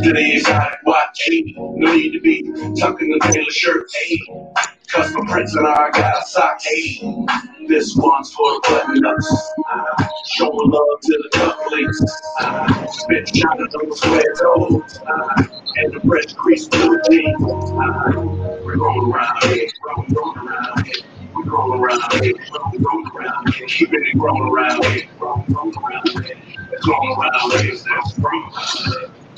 Giving it up to the exotic watch. No need to be tucking the tailor shirt. Hey. Custom prints and I got a sock. Hey. This one's for the button ups. Uh, showing love to the cufflinks. Uh, spit shot of those square toes. Uh, and the fresh crease to the jeans. Uh, we're rolling around here, rolling, rolling around here. We're rolling around here, rolling, rolling around here. Keeping it rolling around here, rolling around here. It's rolling around here, that's from around here,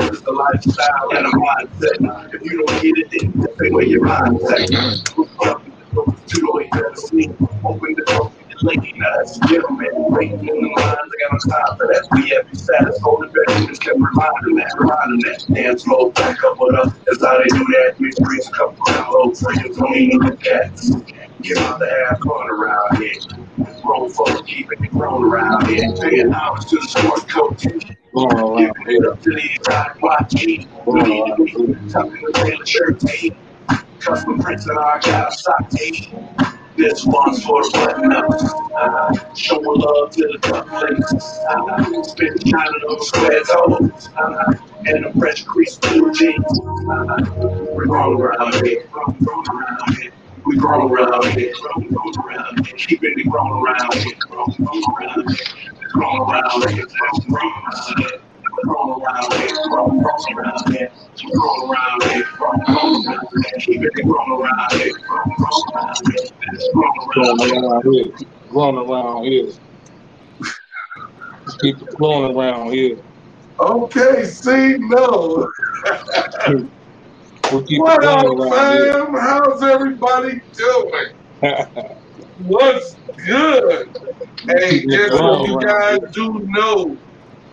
is the lifestyle and the mindset. If you don't get it, then take away your mindset. Two way never sleep. Open the door. Lady nuts, gentlemen, waiting in the lines. I got no time for that. We have hold the better. Just kept reminding that, reminding that. Dance low, back up with us. That's how they do that. Mix brings a couple of low friends, don't even look cats. Get out the half corner around here. Roll folks, keeping it grown around here. Paying hours to the sport coach. It up to the exotic watch. To be tucking the tailor shirt. Hey. Custom prints and I got sock. This one's for button ups. Uh, showing love to the cufflinks. Uh, spit shining on the toes. Uh, and a fresh crease the jeans. Uh, we're rolling around here, rolling, rolling around here. We roll around here, roll, roll around here. Keeping it rolling around here, roll, roll around here. Roll around here, roll around here. Roll around here, roll, roll around here. Roll around here, roll, roll around here. Keeping it around here, roll, roll around here. Roll around around here. Rolling around here. Just keep it flowing around here. Okay, see, no. We'll keep What it up, around fam? How's everybody doing? What's good? Hey, just so you guys do know,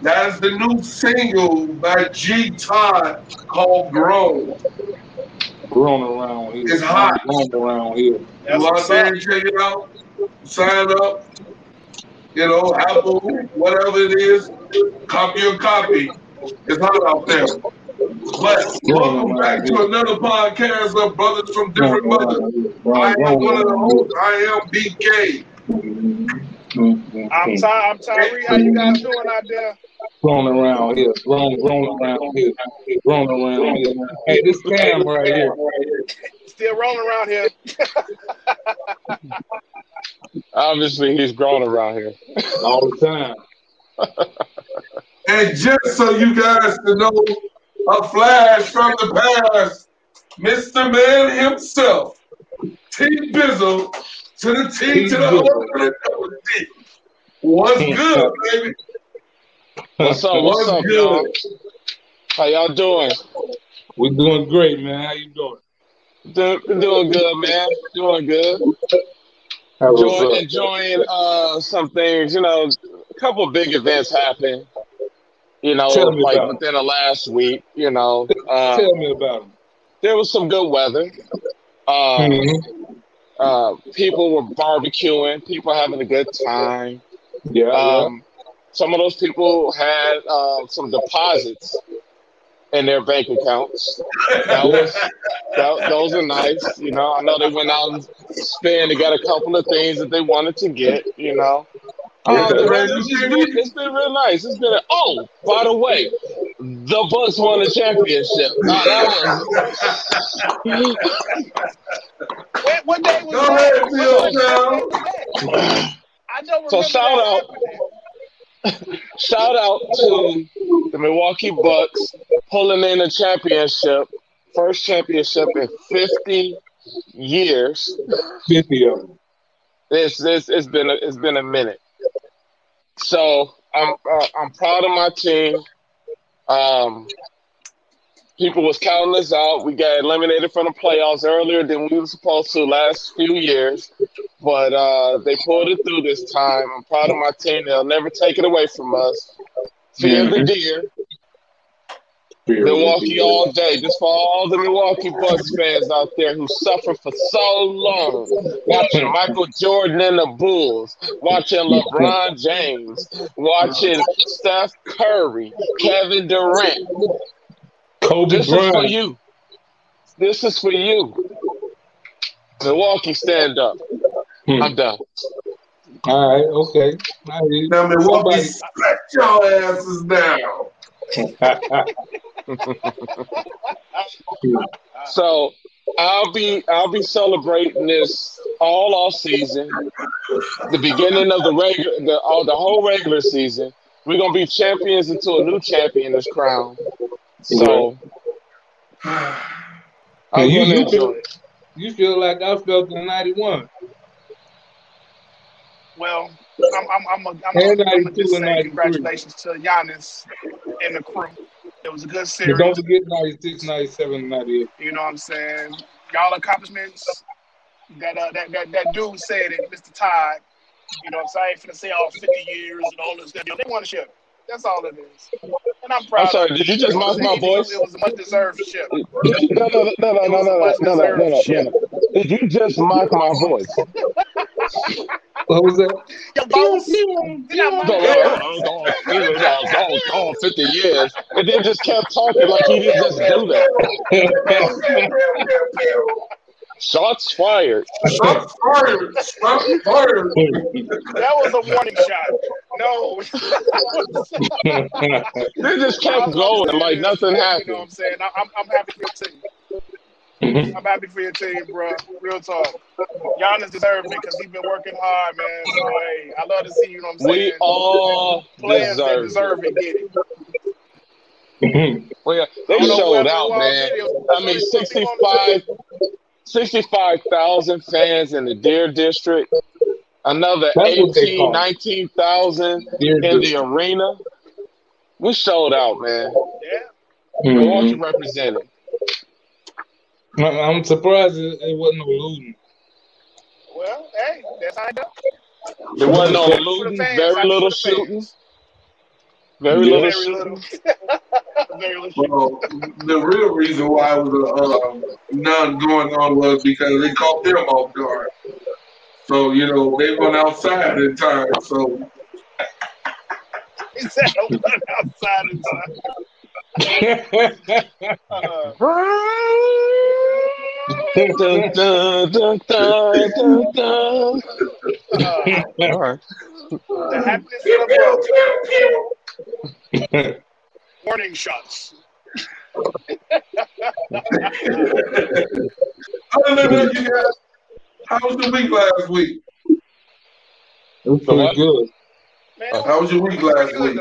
that's the new single by G Todd called Grown. Rolling around here. It's hot. Rolling around here. Out there and check it out, sign up, you know, Apple, whatever it is, copy your copy. It's hot out there. But welcome back to another podcast of Brothers from Different Mothers. I am one of the hosts. I am BK. I'm Ty. I'm Tyree. How you guys doing out there? Rolling around here. Rolling, rolling around here. Rolling around here. Hey, this Cam right here. Still rolling around here. Obviously, he's grown around here. All the time. And just so you guys to know, a flash from the past, Mr. Man himself, T Bizzle, to the T to the O to the double T. What's good, baby? What's up? What's up, y'all? How y'all doing? We're doing great, man. How you doing? Do- doing good, man. Doing good. How was Enjoying, up? enjoying uh, some things. You know, a couple big events happened. You know, Tell like within the last week. You know, uh, Tell me about him. there was some good weather. Uh, Mhm. uh, people were barbecuing. People having a good time. Yeah, Um, some of those people had uh, some deposits in their bank accounts. That was that, those are nice. You know, I know they went out and spent. They got a couple of things that they wanted to get. You know, Yeah. um, the rest has just been, it's been real nice. It's been a, oh, by the way, the Bucks won the championship. Uh, that was What, what day was Go that? ahead, What- Bill, day was? I don't So shout that out. happening. shout out to the Milwaukee Bucks pulling in a championship, first championship in 50 years. 50 of them. It's it's, it's been a, it's been a minute. So I'm uh, I'm proud of my team. Um, people was counting us out. We got eliminated from the playoffs earlier than we were supposed to last few years, but uh, they pulled it through this time. I'm proud of my team. They'll never take it away from us. Fear the deer. Milwaukee all day. Just for all the Milwaukee Bucks fans out there who suffer for so long, watching Michael Jordan and the Bulls, watching LeBron James, watching Steph Curry, Kevin Durant. Kobe This is for you. This is for you. Milwaukee, stand up. Hmm. I'm done. All right, okay. I hear you. Now, Milwaukee, Somebody- smack your asses down. So I'll be I'll be celebrating this all off season. The beginning of the regular the all the whole regular season. We're gonna be champions until a new champion is crowned. So Yeah, I'm you, gonna you, enjoy feel, it. you feel like I felt in '91 Well, I'm I'm I'm a, I'm and a, I'm a '92 just and say '93. congratulations to Giannis and the crew. It was a good But series. don't forget '96, '97, '98. You know what I'm saying? Y'all accomplishments. That uh, that that that dude said it, Mr. Todd. You know what I'm saying? I ain't finna say all 50 years and all this stuff. They won a ship. That's all it is. And I'm proud. I'm sorry, of it. did you just It was- mock my it was- voice? It was a much deserved ship. No, no, no, no, no, It no, was a no, much no, no, no, no, deserved ship. no. Did you just mock my voice? What was that? Your no, no, 50 years. And then just kept talking like he didn't just do that. Shots fired. Shots fired. Shots fired. That was a warning shot. No. They just kept going like nothing happened. You know what happened. I'm saying? I- I'm, I'm happy for your team. I'm happy for your team, bro. Real talk. Giannis deserved it because he's been working hard, man. So, hey, I love to see, you know what I'm saying? We all Players deserve deserve it. it get it. Well, yeah, I they don't showed out, man. it I mean, 65 65,000 fans in the Deer District. Another That's 18, call it. 19,000 Deer in the arena. We showed out, man. Yeah. Milwaukee Mhm. represented. I'm I'm surprised it, it wasn't no looting. Well, hey, that's how I go. There wasn't no looting, fans, very happy little for the fans. shooting, very Yeah. little Very shooting. little. Very little. Well, the real reason why it was uh, none going on was because they caught them off guard. So, you know, they went outside in time. So, He said, "I went outside in time." Dun, dun, dun, dun, dun, dun. All right. the happiness of the Bucks. Warning shots. other than that, you guys, how was the week last week? It was pretty good. Man. How was your week last week?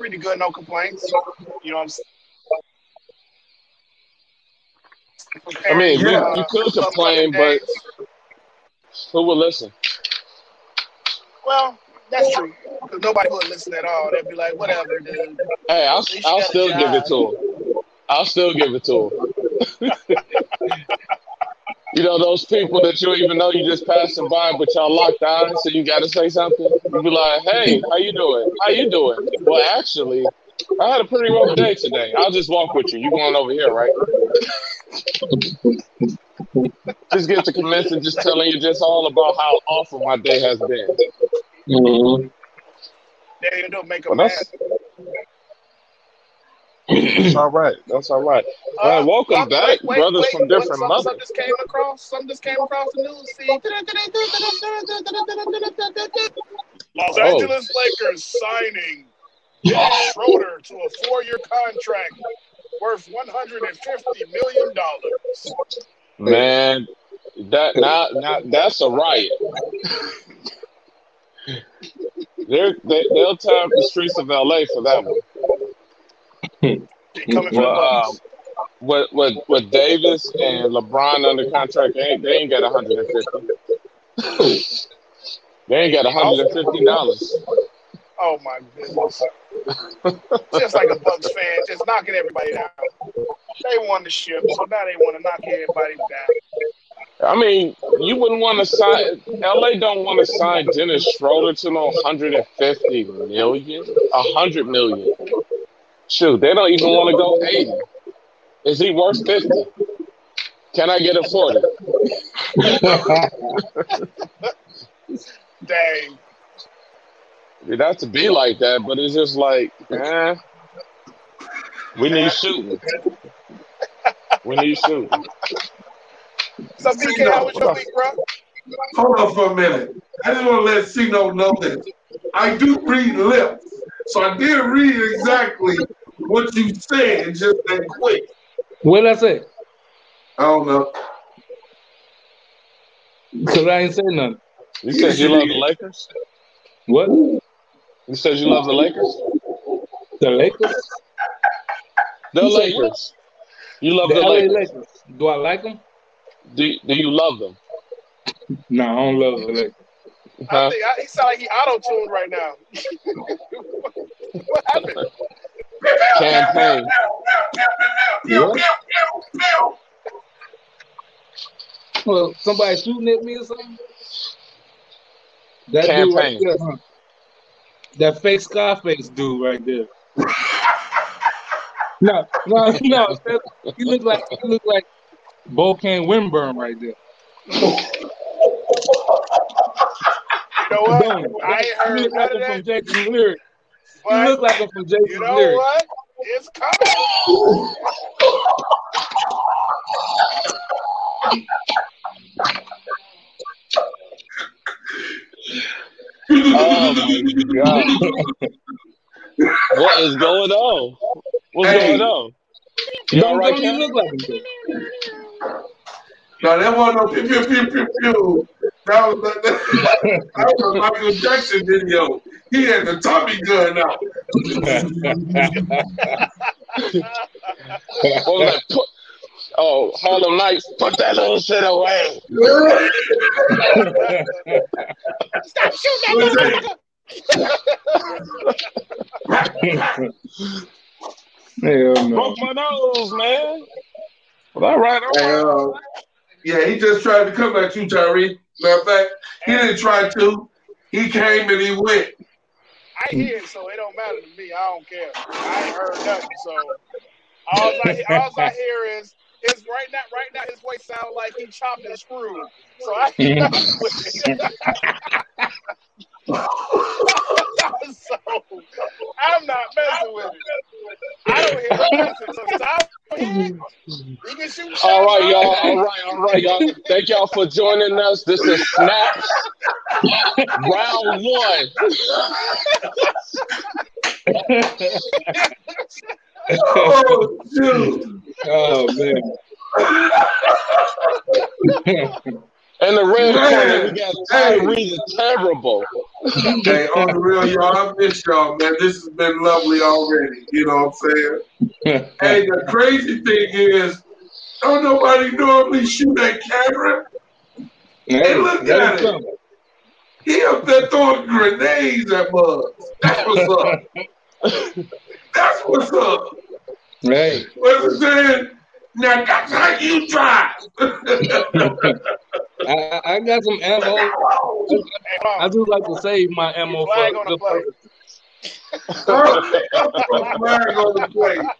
Pretty good, no complaints. You know what I'm saying? I mean, you- Uh, you could complain, but- Who will listen? well, that's true. Because nobody would listen at all. They'd be like, whatever, dude. Hey, I'll, I'll still give it to him. I'll still give it to him. You know those people that you don't even know you just passing by, but y'all locked eyes, so you got to say something. You be like, "Hey, how you doing? How you doing?" Well, actually, I had a pretty rough day today. I'll just walk with you. You going over here, right? just get to commence and just telling you just all about how awful my day has been. Mm-hmm. They don't make a Well, man. That's all right. That's all right. Uh, Man, welcome uh, back, wait, brothers wait, from different mothers. Something just came across. Something just came across the news feed. Los Oh. Angeles Lakers signing Schroeder to a four-year contract worth one hundred and fifty million dollars. Man, that now, now that's a riot. They're, they, they'll tear up the streets of LA for that one. Well, Bucks. Uh, with, with, with Davis and LeBron under contract, they ain't, they ain't got 150. They ain't got 150 dollars. Oh my goodness! just like a Bucks fan, just knocking everybody down. They won the ship, so now they want to knock everybody down. I mean, you wouldn't want to sign. LA don't want to sign Dennis Schroeder to no 150 million, 100 million. Shoot, they don't even want to go 80. Is he worth 50? Can I get a 40? Dang. It have to be like that, but it's just like, eh, we need shooting. We need shooting. So BK, how was your week, bro? Hold on for a minute. I just want to let Cino know this. I do read lips, so I did read exactly what you said just that quick. What did I say? I don't know. Because I ain't saying nothing. You said you love the Lakers? What? You said you love the Lakers? The Lakers? The You? Lakers. You love The the Lakers. Lakers. Do I like them? Do, do you love them? No, I don't love the Lakers. I Huh? think I, he sound like he auto-tuned right now. what happened? Campaign. What? Well, somebody shooting at me or something? That dude right Campaign. there, huh? That fake Scarface dude right there. No, no, no. that- He look like he look like Bokeem Woodbine right there. You know what? Don't? I ain't heard look none of him from that. Jason's lyrics. He But look like him from Jason's you know lyrics. what? It's coming. Oh my God. What is going on? What's Hey. going on? You all Don't, right, don't he look like him? though? No, that wasn't no pew pew pew pew pew. That was that, that was a Michael Jackson video. He had the Tommy gun out. What was? Put, oh, Harlem Nights, put that little shit away. Stop shooting that motherfucker. Hell no. Broke my nose, man. Well, all right, all Hey, right. uh, yeah, he just tried to come at you, Tyree. Matter of fact, he didn't try to. He came and he went. I hear it, so it don't matter to me. I don't care. I ain't heard nothing. So all I, all I hear is is right now. Right now, his voice sounds like he chopped and screwed. So I ain't nothing with it. so I'm not messing with it. I don't hear nothing. So since I don't hear it, you can shoot shots. All right, y'all. All right, all right, y'all. Thank y'all for joining us. This is Snaps Round One. Oh, shoot. oh man. In the red Man. corner, we got Tyree the Terrible. Hey, on the real, y'all, I miss y'all, man. This has been lovely already. You know what I'm saying? Hey, the crazy thing is, don't nobody normally shoot that camera. Hey, look at him it. He up there throwing grenades at bugs. That's what's up. That's what's up. Hey, What's it saying? Now that's how you drive. I, I- I got some ammo. I Mom, do like to save my ammo for Flag on the good plate. purpose. Flag on the plate.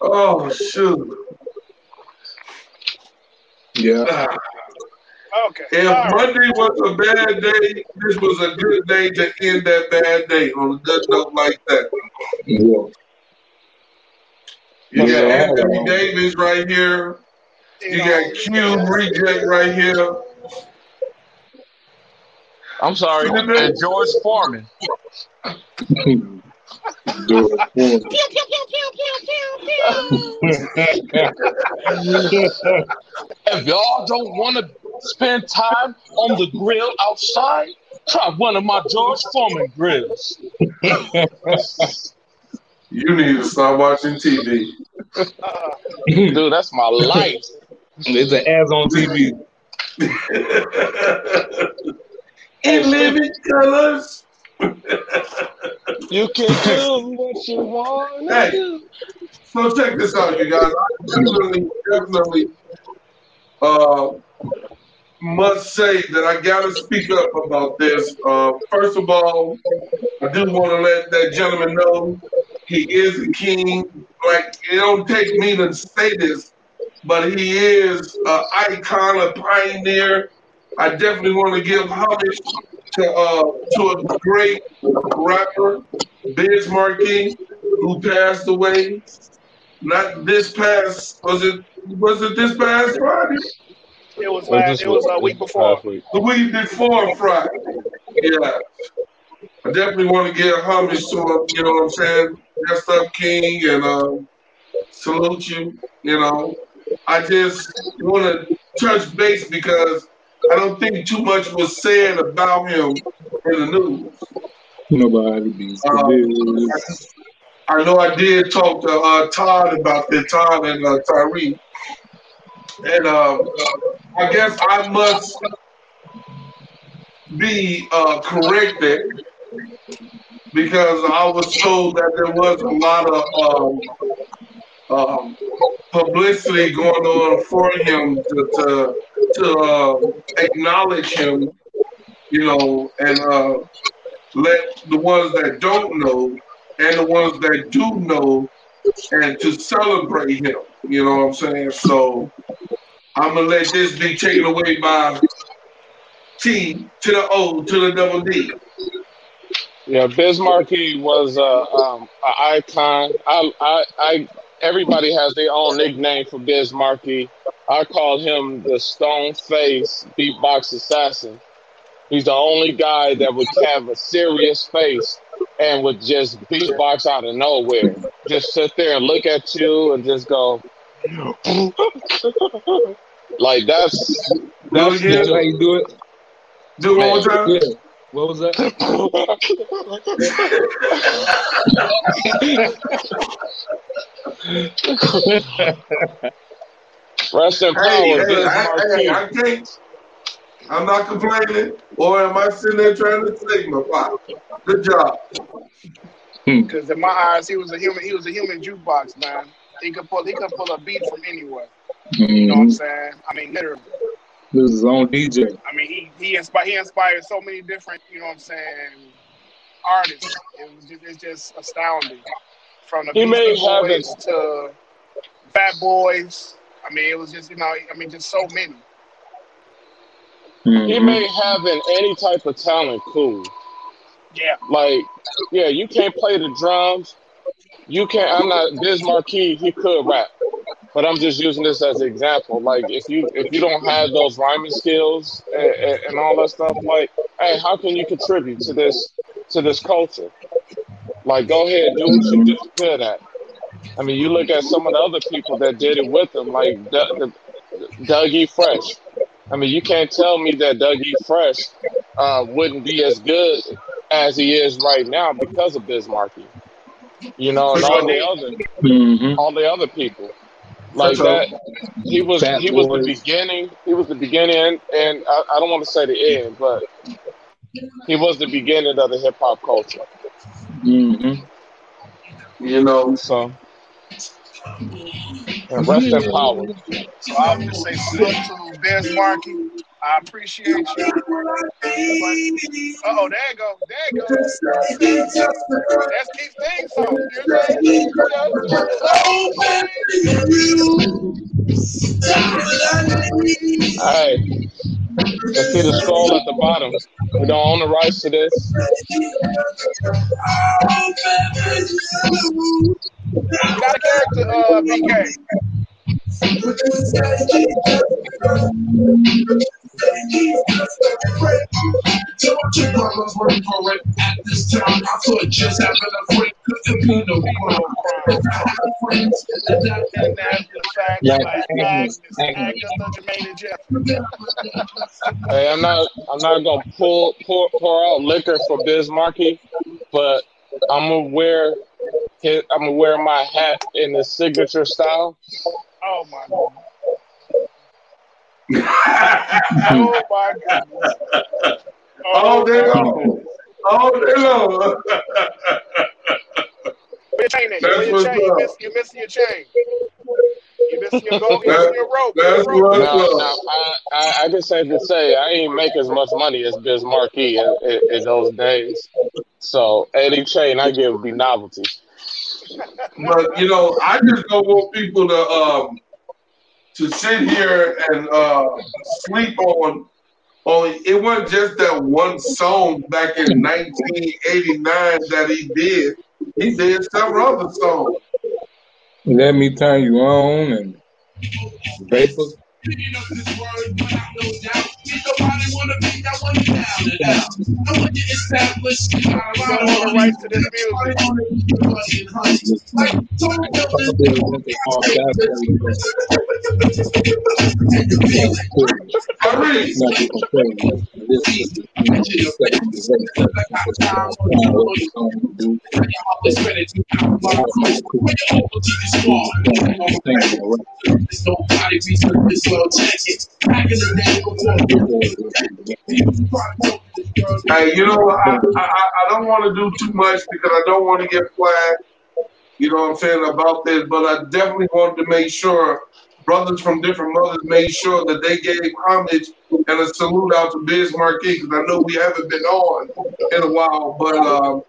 Oh shoot. yeah. okay. If All right. Monday was a bad day, this was a good day to end that bad day on a good note like that. yeah. You got Anthony Davis right here. You got Q Reject right here. I'm sorry, and George Foreman. Do it. If y'all don't want to spend time on the grill outside, try one of my George Foreman grills. You need to stop watching TV. Dude, that's my life. It's an ads on TV. In living colors. You can do what you want Hey. So check this out, you guys. I definitely, definitely uh, must say that I gotta speak up about this. Uh, first of all, I do want to let that gentleman know he is a king. Like it don't take me to say this, but he is an icon, a pioneer. I definitely want to give homage to uh, to a great rapper, Biz Markie, who passed away. Not this past was it was it this past Friday? It was last. It was a week before. The week before Friday. Yeah. I definitely want to give homage to him. You know what I'm saying? Rest up, King, and um, salute you. You know, I just want to touch base because I don't think too much was said about him in the news. Nobody beats Um, the I know I did talk to uh, Todd about that, Todd and uh, Tyree. And um, I guess I must be uh, corrected because I was told that there was a lot of um, um, publicity going on for him to to, to uh, acknowledge him, you know, and uh, let the ones that don't know and the ones that do know and to celebrate him. You know what I'm saying? So I'm gonna let this be taken away by T to the O to the double D. Yeah, Biz Markie was uh, um, an icon. I, I, I, everybody has their own nickname for Biz Markie. I call him the Stone Face Beatbox Assassin. He's the only guy that would have a serious face and would just beatbox out of nowhere. Just sit there and look at you and just go, like that's. That's how you do it. Do it one more time. Yeah. What was that? rest in Hey, power, hey, Biz I, hey, I can't. I'm not complaining, or am I sitting there trying to take my signify? Good job. Because in my eyes, he was a human. He was a human jukebox, man. He could pull. He could pull a beat from anywhere. You know what I'm Mhm. saying? I mean, literally. He was his own DJ. I mean, he he inspired. He inspired so many different. You know what I'm saying? Artists. It was just. It's just astounding. From the He made Beastie Boys heaven. to Fat Boys. I mean, it was just. You know. I mean, just so many. He Mhm. made having any type of talent cool. Yeah. Like, yeah, you can't play the drums. You can't. I'm not Biz Markie. He could rap, but I'm just using this as an example. Like, if you if you don't have those rhyming skills and, and, and all that stuff, like, hey, how can you contribute to this to this culture? Like, go ahead, do what you do good at. I mean, you look at some of the other people that did it with them, like D- Dougie Fresh. I mean, you can't tell me that Dougie Fresh uh, wouldn't be as good as he is right now because of Biz Markie. You know, and all the other Mhm. all the other people. Like So- that, he was he was the beginning. He was the beginning, and, and I, I don't want to say the end, but he was the beginning of the hip hop culture. Mm-hmm. You know, So, and rest in power. So I would just say salute to Biz Markie. I appreciate you. Oh, there you go. There you go. That's Keith theme song. You Hey, let's see the scroll at the bottom. We don't own the rights to this. got a character, uh, BK. Yeah. Hey, I'm not I'm not gonna pull pour pour out liquor for Biz Markie, but I'm gonna wear his, I'm gonna wear my hat in the signature style. Oh my god. Oh my goodness. all day my long. goodness. All day long. Where your chain at? That's your chain? You up. miss, you missing your chain. You missing your goal, you missing your rope. That's Your rope. No, no, I, I, I can say to say I ain't make as much money as Biz Markie in, in, in those days. So any chain I give would be novelty. But you know, I just don't want people to um to sit here and uh sleep on on it wasn't just that one song back in 1989 that he did. He did several other songs. Let me turn you on and vapor. I want in You the rights to this music. Hey, you know, I, I, I don't want to do too much because I don't want to get flagged, you know what I'm saying, about this, but I definitely wanted to make sure brothers from different mothers made sure that they gave homage and a salute out to Biz Markie because I know we haven't been on in a while, but um,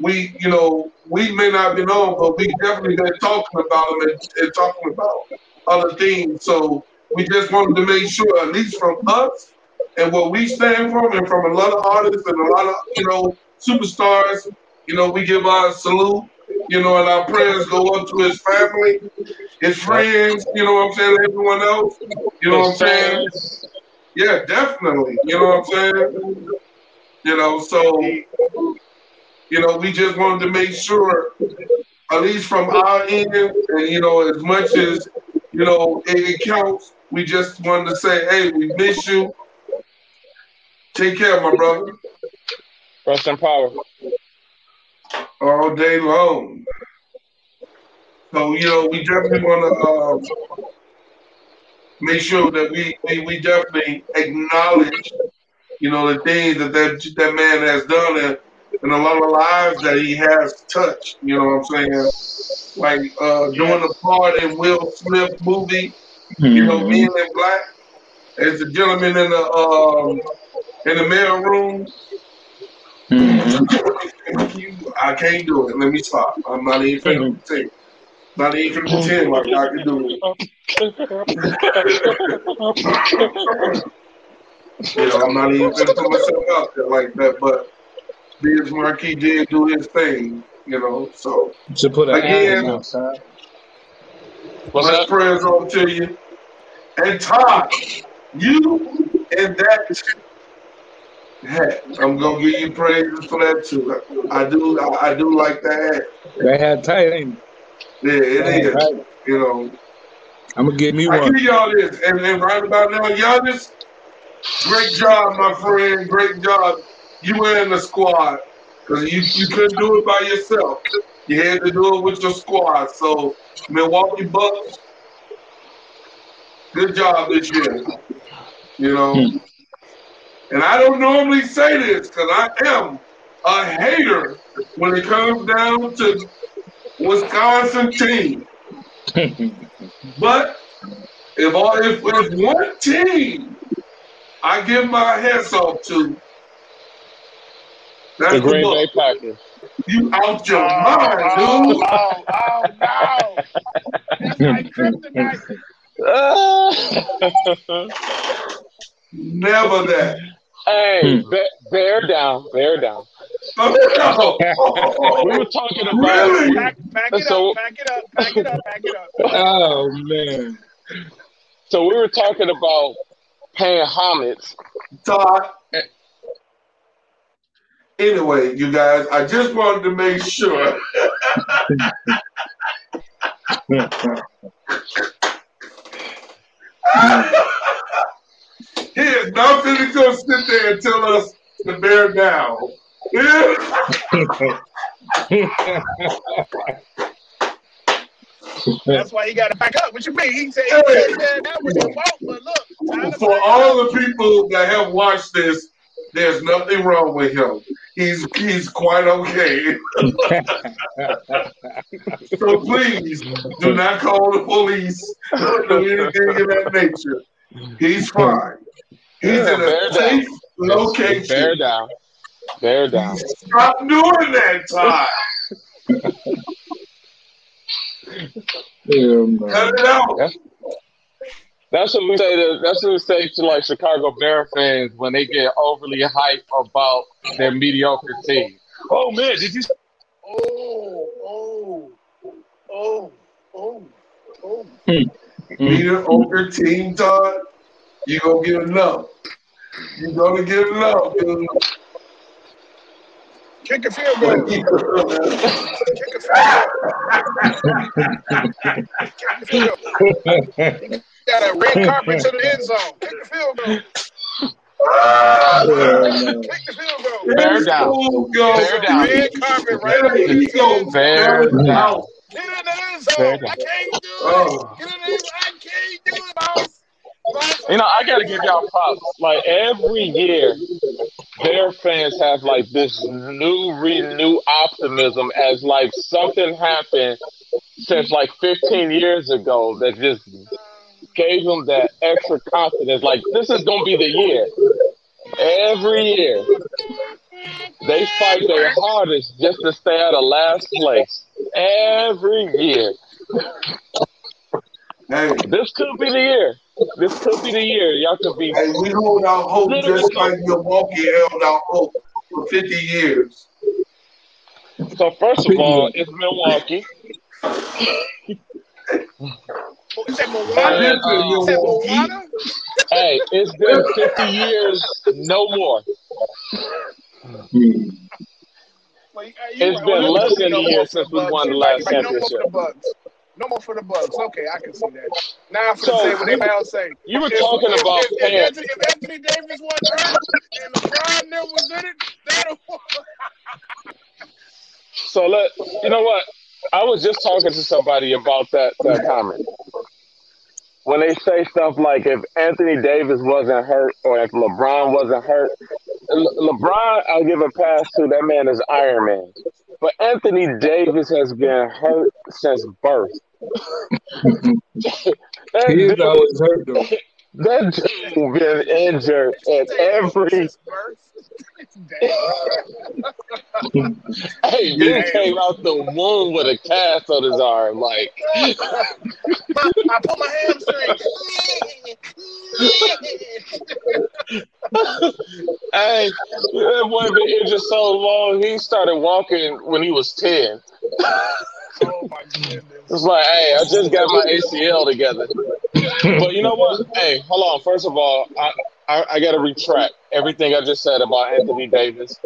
we, you know, we may not have been on, but we definitely been talking about them and, and talking about other things. So we just wanted to make sure, at least from us and what we stand for, and from a lot of artists and a lot of, you know, superstars, you know, we give our salute, you know, and our prayers go up to his family, his friends, you know what I'm saying, everyone else, you know what I'm saying? Yeah, definitely, you know what I'm saying? You know, so, you know, we just wanted to make sure, at least from our end, and, you know, as much as, you know, it, it counts, we just wanted to say, hey, we miss you. Take care, my brother, Rest in power. all day long. So, you know, we definitely want to uh, make sure that we, we, we definitely acknowledge, you know, the things that that, that man has done and, and a lot of lives that he has touched, you know what I'm saying? Like uh, doing the part in Will Smith movie, you know, Men in Black, as the gentleman in the um, in the mail room. I can't do it. Let me stop. I'm not even finna pretend. Not even pretend like I can do it. You know, I'm not even finna put myself out there like that. But Biz Markie did do his thing. You know, so To put Again. What's much prayers on to you. And Todd, you and that hat, I'm gonna give you praises for that too. I do, I, I do like that hat. They had tight, ain't Yeah, it is. You know, I'm gonna give me I one. give y'all this, and then right about now, y'all just great job, my friend. Great job. You were in the squad because you you couldn't do it by yourself. You had to do it with your squad. So Milwaukee Bucks, good job this year. You know, Hmm. And I don't normally say this because I am a hater when it comes down to Wisconsin team. But if all if there's one team I give my hats off to, that's The the, Green Bucks. Bay Packers. You out your Oh, mind, oh, dude. oh, oh, no. That's like kryptonite. Never that. hey, Hmm. bear, bear down, bear down. We were talking about Really? Pack, pack it So- up, pack it up, pack it up, pack it up. Oh man. so we were talking about paying homage. Todd. Anyway, you guys, I just wanted to make sure. Here's nothing to go sit there and tell us to bear down. That's why he got to back up. What you mean? He said, he said that was your fault, but look. For all the people that have watched this, there's nothing wrong with him. he's he's quite okay. so please do not call the police or anything of that nature. He's fine. He's Yeah, in bear a safe Bear location. down. Bear down. Stop doing that, Todd. Yeah. Cut it out. That's what we say. To, that's what we say to like Chicago Bear fans when they get overly hyped about their mediocre team. Oh man, did you? Oh, oh, oh, oh, oh. Hmm. Mediocre team, Todd. You gonna get enough. You gonna get enough. Kick a field goal. Kick a field goal. Kick a field goal. Got a red carpet to the end zone. Kick the field goal. Yeah, man. Kick the field goal. Bear down. Bear down. Red carpet right There there. he. Bear Bear down. down. Get in the end zone. I can't do it. Oh. Get in the end zone. I can't do it, boss. Boss. You know, I gotta give y'all props. Like every year, their fans have like this new renewed optimism as like something happened since like 15 years ago that just gave them that extra confidence. Like this is gonna be the year. Every year, they fight their hardest just to stay out of last place. Every year, Hey, this could be the year. This could be the year. Y'all could be hey, we hold out hope just like Milwaukee held out hope for 50 years. So first of all, it's Milwaukee. Is that I Moana? did And, um, Milwaukee. Hey, it's been 50 years, no more. Well, you- you It's right. been less than a year since we Bucks. won the last right. Like, no more for championship. The. No more for the Bucks. Okay, I can see that. Now I'm So, say what they now say. You were If, talking if, about if, if. Anthony, if Anthony Davis wasn't hurt and LeBron never was in it, that'll So let you know what? I was just talking to somebody about that that comment. When they say stuff like if Anthony Davis wasn't hurt or if LeBron wasn't hurt, Le- LeBron I'll give a pass to. That man is Iron Man. But Anthony Davis has been hurt since birth. that, He is always hurt though. that dude been injured at every Damn. Hey, dude Yeah. came out the womb with a cast on his arm. Like, I put my hamstring. hey, that boy been injured so long, he started walking when he was 10. oh my goodness. It's like, hey, I just got my ACL together. But you know what? Hey, hold on. First of all, I, I, I got to retract everything I just said about Anthony Davis.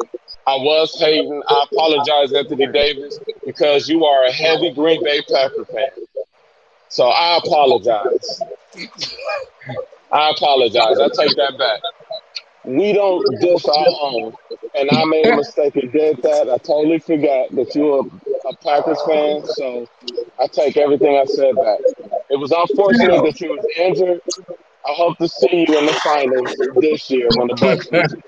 I was hating. I apologize, Anthony Davis, because you are a heavy Green Bay Packer fan. So I apologize. I apologize. I take that back. We don't diss our own. And I made a mistake and did that. I totally forgot that you were a Packers fan. So I take everything I said back. It was unfortunate that you was injured. I hope to see you in the finals this year when the Bucks.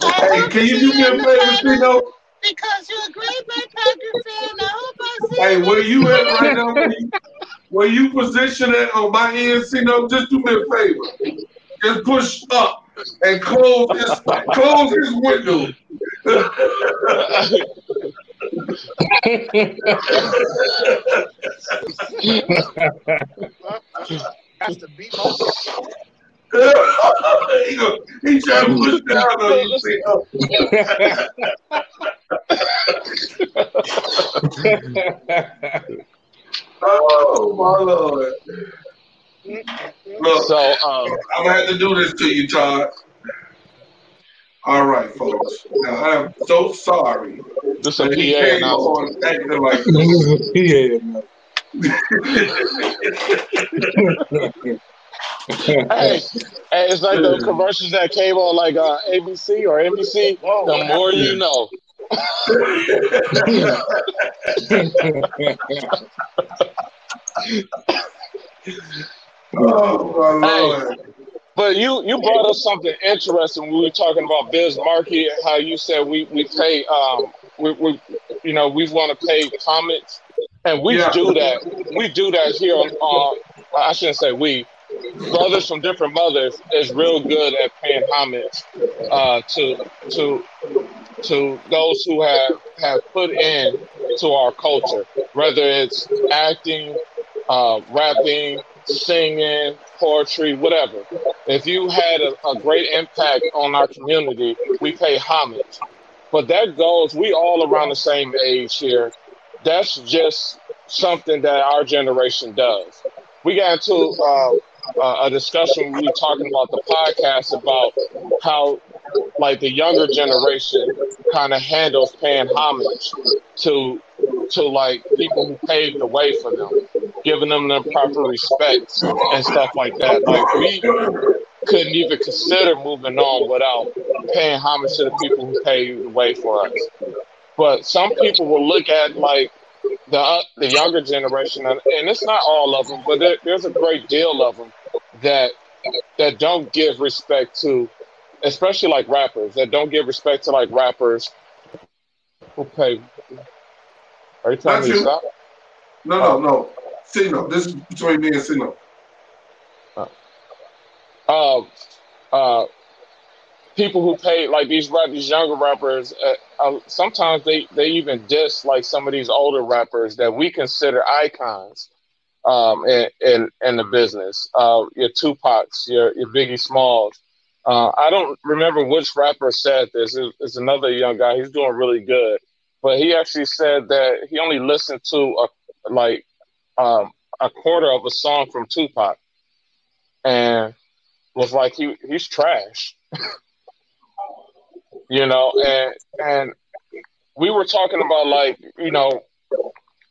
Hey, can you do me a favor, Tino? Because you're a great Bay Packer fan. I hope I see Hey, where you at right now? Where you, where you position at on my end, Tino? Just do me a favor. Just push up and close his close his window. That's the beat he, go, he trying to push down on you, Tino. Oh my lord! Look, So, um, I'm gonna have to do this to you, Todd. All right, folks. Now I'm so sorry do some that PA he came announcement. on acting like yeah, man. Hey, hey, it's like the commercials that came on like uh, ABC or NBC. The more you know. Oh my lord! But you you brought up something interesting when we were talking about Biz Markie, how you said we we pay um we, we you know we want to pay comments, and we Yeah. do that. We do that here on. Uh, I shouldn't say we. Brothers from different mothers is real good at paying homage uh, to to to those who have have put in to our culture, whether it's acting, uh, rapping, singing, poetry, whatever. If you had a, a great impact on our community, we pay homage. But that goes, we all around the same age here. That's just something that our generation does. We got into uh, a discussion we were talking about the podcast about how, like, the younger generation kind of handles paying homage to to like people who paved the way for them, giving them the proper respect and stuff like that. Like we couldn't even consider moving on without paying homage to the people who paved the way for us. But some people will look at like the uh, the younger generation, and, and it's not all of them, but there, there's a great deal of them that that don't give respect to, especially like rappers that don't give respect to like rappers who pay. Are you telling Not me you. stop? No, no, no. Sino. This is between me and Sino. uh, uh, people who pay like these rap, these younger rappers. Uh, uh, sometimes they they even diss like some of these older rappers that we consider icons um, in, in in the business. Uh, your Tupac's, your your Biggie Smalls. Uh, I don't remember which rapper said this. It- It's another young guy. He's doing really good, but he actually said that he only listened to a like um, a quarter of a song from Tupac, and was like he he's trash. you know, and and we were talking about like, you know,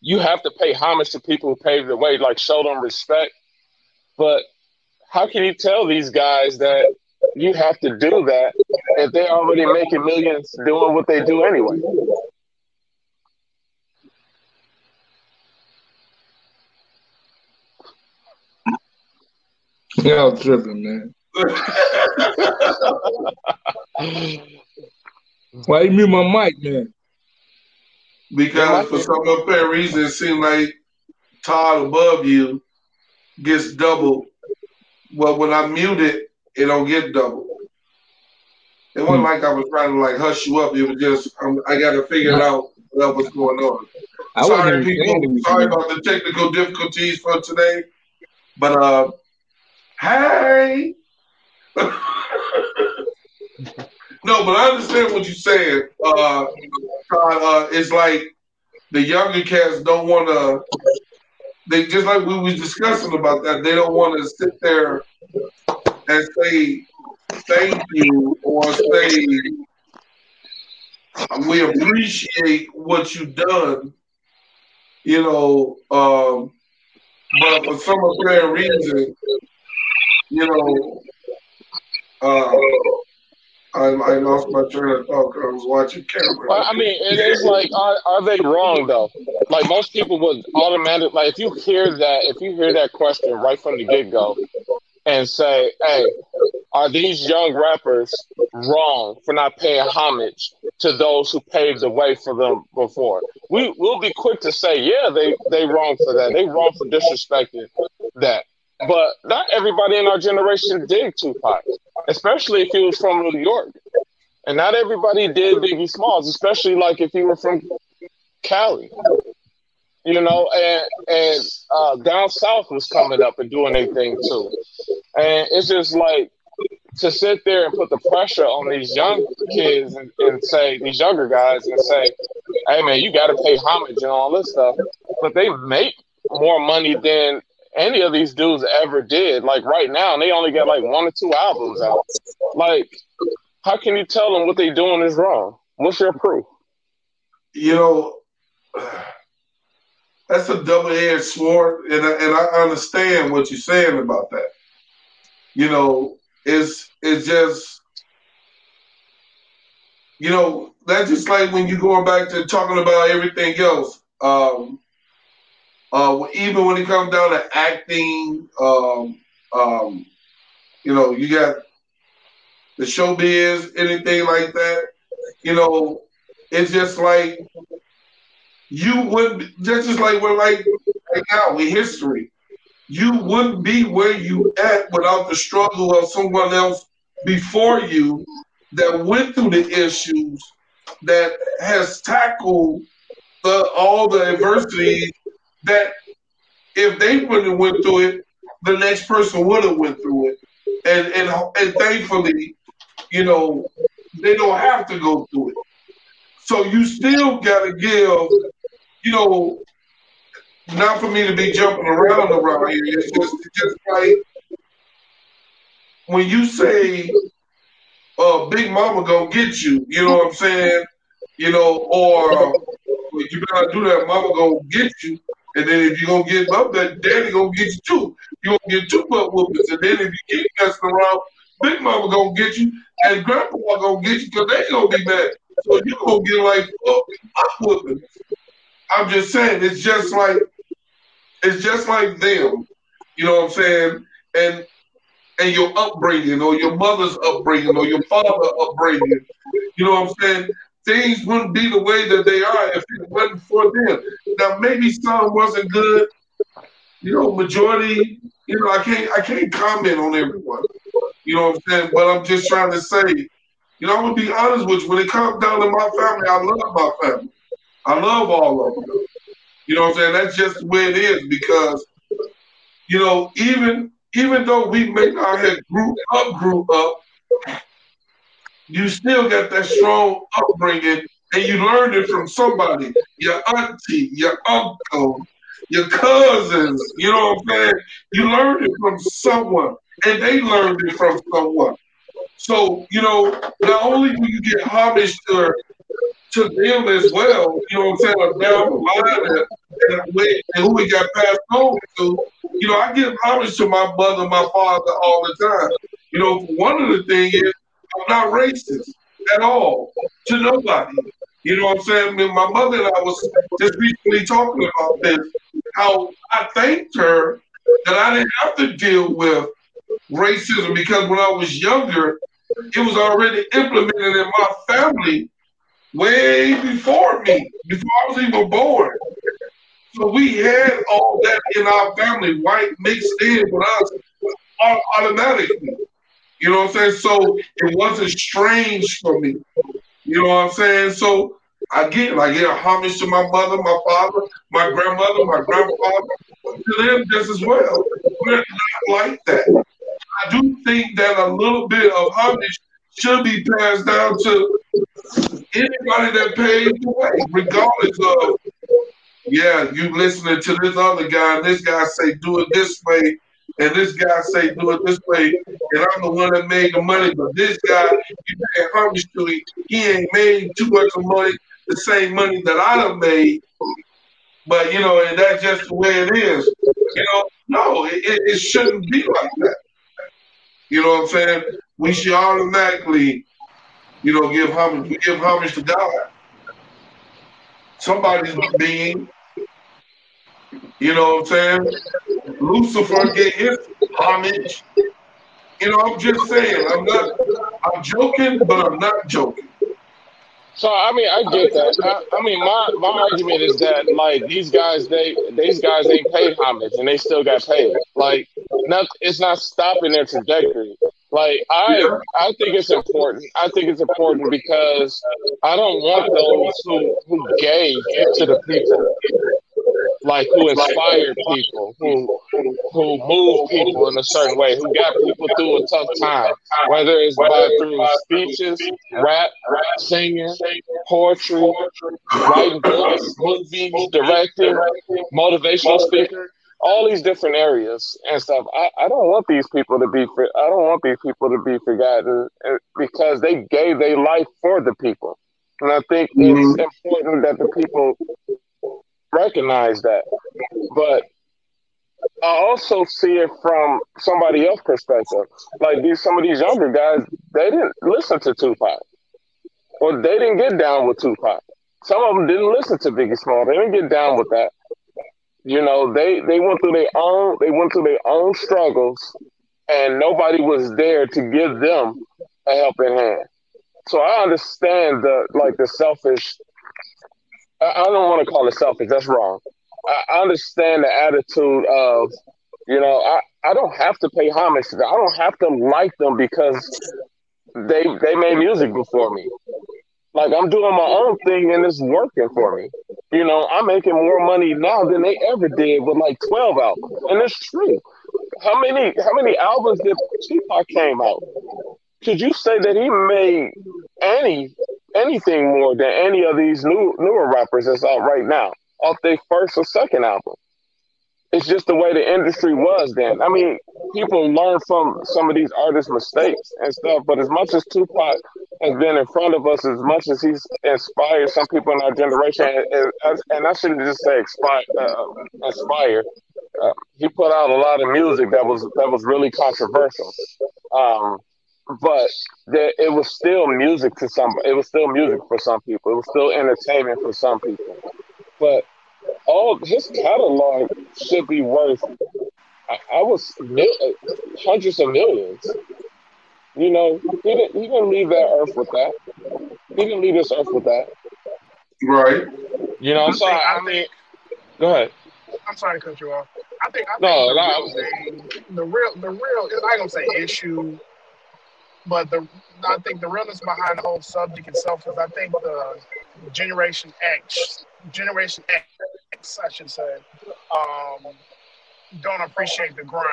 you have to pay homage to people who paved the way, like show them respect. But how can you tell these guys that you have to do that if they're already making millions doing what they do anyway? Y'all tripping, man. Why you mute my mic, man? because for some apparent reason, it seems like Todd above you gets double. Well, when I mute it, it don't get double. It wasn't Hmm. like I was trying to like hush you up. It was just um, I got to figure out what was going on. I sorry, people. Sorry about the technical difficulties for today. But uh, hey. no, but I understand what you're saying. Uh, uh, it's like the younger cats don't want to. They just like we was discussing about that. They don't want to sit there and say thank you or say we appreciate what you've done. You know, um, but for some apparent reason, you know, uh, I, I lost my train of thought 'cause I was watching camera. I mean, it is like, are, are they wrong though? Like most people would automatically, like if you hear that, if you hear that question right from the get go, and say, "Hey, are these young rappers wrong for not paying homage to those who paved the way for them before?" We will be quick to say, "Yeah, they they wrong for that. They wrong for disrespecting that." But not everybody in our generation did Tupac, especially if he was from New York. And not everybody did Biggie Smalls, especially like if you were from Cali. You know, and and uh, down south was coming up and doing their thing too. And it's just like to sit there and put the pressure on these young kids and, and say these younger guys and say, "Hey man, you got to pay homage and all this stuff," but they make more money than any of these dudes ever did. Like right now, they only got like one or two albums out. Like, how can you tell them what they're doing is wrong? What's your proof? you know, that's a double-edged sword, and I, and I understand what you're saying about that. You know, it's it's just, you know, that's just like when you're going back to talking about everything else. Um, uh, even when it comes down to acting, um, um, You know, you got the showbiz, anything like that. You know, it's just like you wouldn't. just just like we're like right now with history. You wouldn't be where you at without the struggle of someone else before you that went through the issues that has tackled the, all the adversity that if they wouldn't have went through it, the next person would have went through it. And and and thankfully, you know, they don't have to go through it. So you still gotta give, you know, not for me to be jumping around around here. It's just it's just like when you say uh Big Mama gonna get you, you know what I'm saying? You know, or you better do that, Mama gonna get you. And then if you gonna get up that daddy gonna get you too. You gonna get two butt whoopings. And then if you keep messing around, Big Mama gonna get you and Grandpa gonna get you because they gonna be mad. So you gonna get like oh, butt whoopings. I'm just saying, it's just like it's just like them. You know what I'm saying? And and your upbringing or your mother's upbringing or your father upbringing. You know what I'm saying? Things wouldn't be the way that they are if it wasn't for them. Now maybe some wasn't good. You know, majority, you know, I can't I can't comment on everyone. You know what I'm saying? But I'm just trying to say, you know, I'm gonna be honest with you. When it comes down to my family, I love my family. I love all of them. You know what I'm saying? That's just the way it is because, you know, even even though we may not have grew up, grew up, you still got that strong upbringing and you learned it from somebody, your auntie, your uncle, your cousins, you know what I'm saying? You learned it from someone and they learned it from someone. So, you know, not only do you get homage to to them as well, you know what I'm saying, down the line and, and, who we got passed on to, you know, I give homage to my mother, my father all the time. You know, one of the things is I'm not racist at all to nobody. You know what I'm saying? I mean, my mother and I was just recently talking about this, how I thanked her that I didn't have to deal with racism because when I was younger, it was already implemented in my family way before me, before I was even born. So we had all that in our family, white mixed in with us automatically. You know what I'm saying? So it wasn't strange for me. You know what I'm saying? So again, I get a homage to my mother, my father, my grandmother, my grandfather, to them just as well. We're not like that. I do think that a little bit of homage should be passed down to anybody that pays the way, regardless of yeah, you listening to this other guy, and this guy say do it this way, and this guy say do it this way, and I'm the one that made the money, but this guy, you paying homage to him, he ain't made too much of money, the same money that I have made. But you know, and that's just the way it is. You know, no, it, it shouldn't be like that. You know what I'm saying? We should automatically, you know, give homage. We give homage to God. Somebody's being you know what I'm saying? Lucifer get his homage. You know, I'm just saying. I'm not. I'm joking, but I'm not joking. So I mean, I get that. I, I, mean, my, my argument is that like these guys, they these guys ain't paid homage and they still got paid. Like, not it's not stopping their trajectory. Like I. I think it's important. I think it's important because I don't want those who who gave to the people like who inspired people, who who moved people in a certain way, who got people through a tough time, whether it's by through speeches, rap, rap, singing, poetry, writing books, movies, directing, motivational speaker, all these different areas and stuff. I, I don't want these people to be I don't want these people to be forgotten uh, because they gave their life for the people. And I think it's important that the people recognize that. But I also see it from somebody else's perspective. Like these some of these younger guys, they didn't listen to Tupac. Or they didn't get down with Tupac. Some of them didn't listen to Biggie Small. They didn't get down with that. You know, they they went through their own they went through their own struggles and nobody was there to give them a helping hand. So I understand the like the selfish. I, don't want to call it selfish. That's wrong. I, I understand the attitude of, you know, I, I don't have to pay homage to them. I don't have to like them because they they made music before me. Like I'm doing my own thing and it's working for me. You know, I'm making more money now than they ever did with like 12 albums. And it's true. How many how many albums did Tupac came out? Could you say that he made any anything more than any of these new newer rappers that's out right now off their first or second album? it's just the way the industry was then. I mean, people learn from some of these artists' mistakes and stuff, but as much as Tupac has been in front of us, as much as he's inspired some people in our generation, and, and I shouldn't just say inspire, uh, inspire. Uh, he put out a lot of music that was that was really controversial, um, but there, it was still music to some. It was still music for some people. It was still entertainment for some people, but all his catalog should be worth. I, I was mil- hundreds of millions. You know, he didn't. He didn't leave that earth with that. He didn't leave this earth with that. Right. You know, I so I, I mean, go ahead. I'm sorry to cut you off. I think I think No, the, no, real thing, the real the real I ain't gonna say issue, but the I think the realness behind the whole subject itself is I think the Generation X, Generation X, I should say, um, don't appreciate the grind.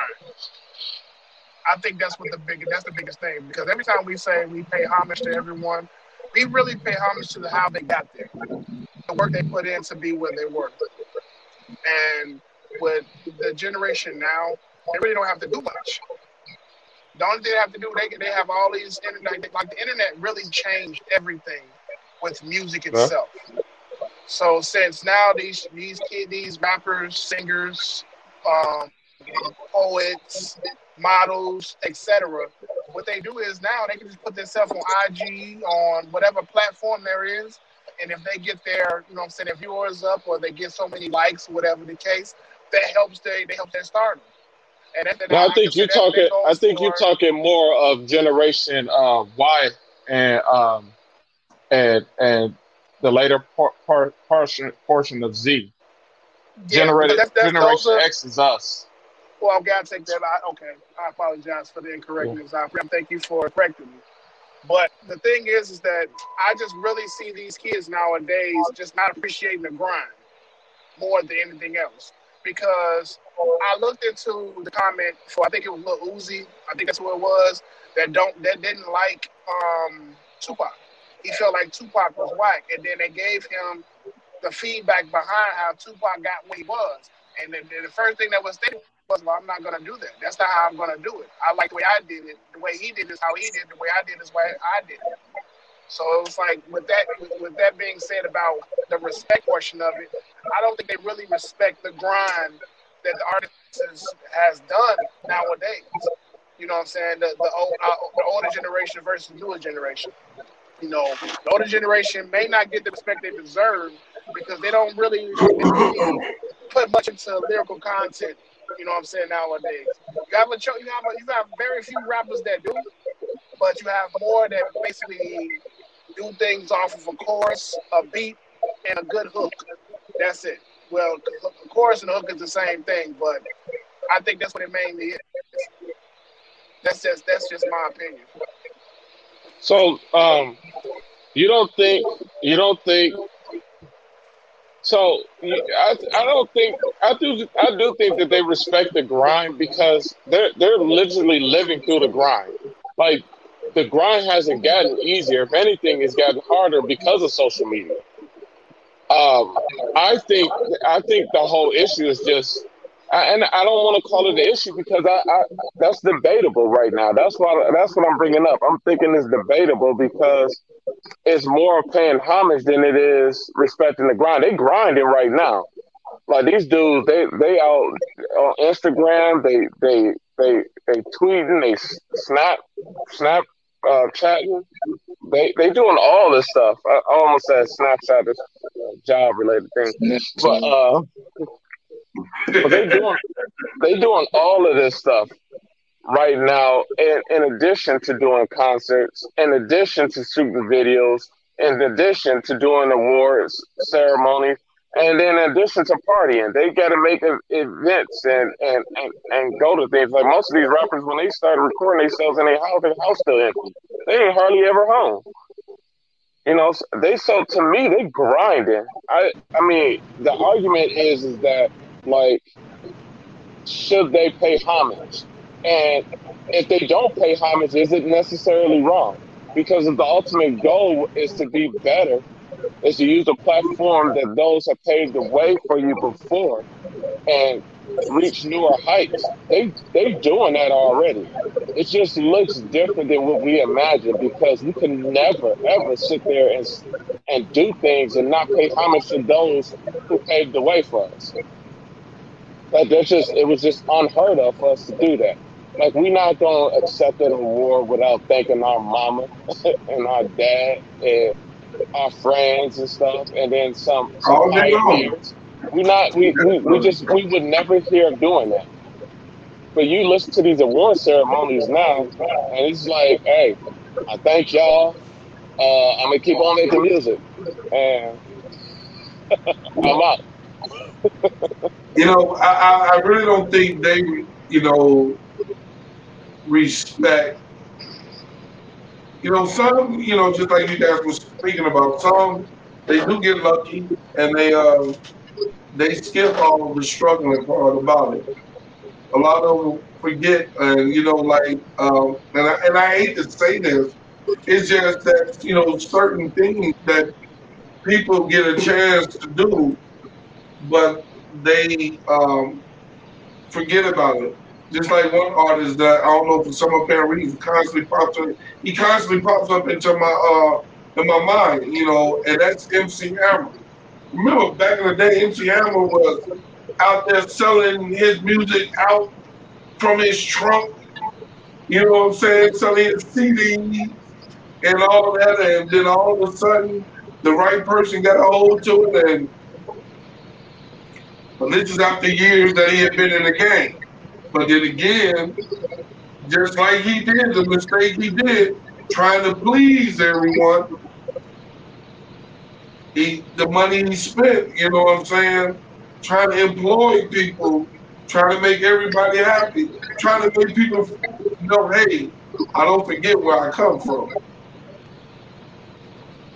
I think that's what the big that's the biggest thing because every time we say we pay homage to everyone, we really pay homage to the how they got there, the work they put in to be where they were, and with the generation now, they really don't have to do much. The only thing they have to do, they they have all these internet, like the internet really changed everything with music itself. So since now these these kid, these rappers, singers, um, poets, models, etc. What they do is now they can just put themselves on IG, on whatever platform there is, and if they get their, you know, what I'm saying, their viewers up, or they get so many likes, whatever the case, that helps they they help their stardom. And that, that, No, I think you're talking. I think you're talking more of Generation uh, Y and um and and the later por- portion portion of Z. Yeah, Generated that's- that's- Generation are- X is us. Well, I've got to take that. I, okay, I apologize for the incorrectness. I thank you for correcting me. But the thing is, is that I just really see these kids nowadays just not appreciating the grind more than anything else. Because I looked into the comment for I think it was Lil Uzi. I think that's who it was that don't that didn't like um, Tupac. He felt like Tupac was whack, and then they gave him the feedback behind how Tupac got what he was. And then the first thing that was stated was, well, I'm not to do that. That's not how I'm to do it. I like the way I did it. The way he did is how he did it. The way I did is why I did it. So it was like, with that, with, with that being said about the respect portion of it, I don't think they really respect the grind that the artist has, done nowadays. You know what I'm saying? The, the, old, uh, the older generation versus the newer generation. You know, the older generation may not get the respect they deserve because they don't really, really put much into lyrical content. You know what I'm saying nowadays. You have a you have a, you have very few rappers that do, but you have more that basically do things off of a chorus, a beat, and a good hook. That's it. Well, a chorus and a hook is the same thing, but I think that's what it mainly is. That's just that's just my opinion. So, um, you don't think you don't think so? I I don't think I do I do think that they respect the grind because they're they're literally living through the grind. Like the grind hasn't gotten easier. If anything, it's gotten harder because of social media. Um, I think I think the whole issue is just, I- and I don't want to call it an issue because I, I that's debatable right now. That's why that's what I'm bringing up. I'm thinking it's debatable because it's more paying homage than it is respecting the grind. They grinding right now. Like these dudes, they they out on Instagram. They they they they tweeting. They snap snap uh, chatting. They they doing all this stuff. I, almost said Snapchat is job related thing, but uh, they doing they doing all of this stuff, right now, in, in addition to doing concerts, in addition to shooting videos, in addition to doing awards ceremonies, and then in addition to partying, they got to make events and, and, and, and go to things. Like most of these rappers, when they started recording themselves in their house, their house still empty. They ain't hardly ever home. You know, they so to me they grinding. I I mean, the argument is is that like should they pay homage? And if they don't pay homage, is it necessarily wrong? Because the ultimate goal is to be better, is to use a platform that those have paved the way for you before and reach newer heights. They they doing that already. It just looks different than what we imagine because you can never ever sit there and and do things and not pay homage to those who paved the way for us. Like that's just it was just unheard of for us to do that. Like we're not gonna accept an award without thanking our mama and our dad and our friends and stuff, and then some some All day long. pioneers. We not we, we, we just we would never hear of doing that. But you listen to these award ceremonies now, and it's like, hey, I thank y'all. Uh, I'm gonna keep on making music, and I'm out. You know, I, I, I really don't think they, you know, respect. You know, some, you know, just like you guys were speaking about, some they do get lucky and they um they skip all the struggling part about it. A lot of them forget, and you know, like, um, and I, and I hate to say this, it's just that you know certain things that people get a chance to do, but they um, forget about it. Just like one artist that I don't know for some apparent reason constantly pops up. He constantly pops up into my uh in my mind, you know, and that's MC Hammer. Remember back in the day, MC Hammer was out there selling his music out from his trunk. You know what I'm saying? Selling his CDs and all that, and then all of a sudden, the right person got a hold to it, and but this is after years that he had been in the game. But then again, just like he did, the mistake he did, trying to please everyone, he the money he spent, you know what I'm saying? Trying to employ people, trying to make everybody happy, trying to make people know, hey, I don't forget where I come from.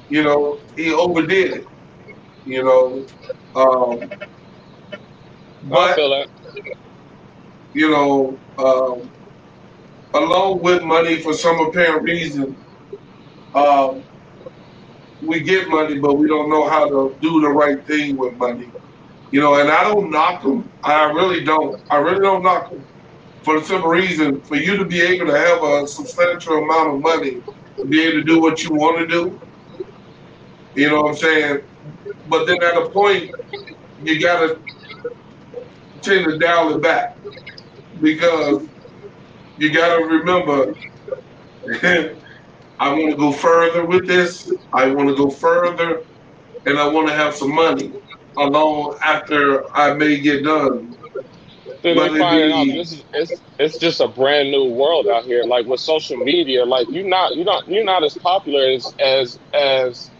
You know, he overdid it. You know, um, but. You know, um, along with money for some apparent reason, um, we get money, but we don't know how to do the right thing with money. You know, and I don't knock them. I really don't. I really don't knock them for the simple reason for you to be able to have a substantial amount of money to be able to do what you want to do. You know what I'm saying? But then at a point, you gotta tend to dial it back because you got to remember I want to go further with this. I want to go further and I want to have some money along after I may get done. But they it out be- this is it's it's just a brand new world out here. Like with social media, like you're not you're not you're not as popular as as as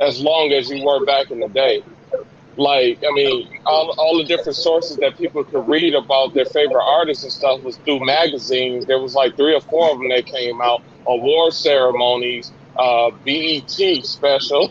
as long as you were back in the day. Like I mean, all all the different sources that people could read about their favorite artists and stuff was through magazines. There was like three or four of them that came out, award ceremonies, uh, BET special,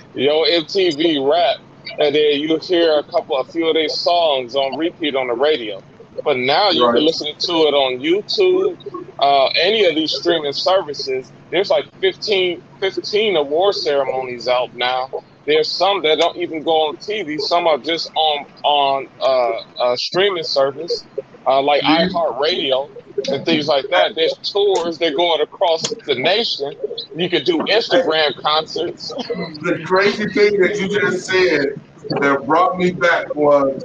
yo MTV rap, and then you hear a couple, a few of their songs on repeat on the radio. But now you Right. can listen to it on YouTube, uh, any of these streaming services. There's like 15, 15 award ceremonies out now. There's some that don't even go on TV. Some are just on on uh, a streaming service, uh, like Mhm. iHeartRadio and things like that. There's tours they're going across the nation. You could do Instagram concerts. The crazy thing that you just said that brought me back was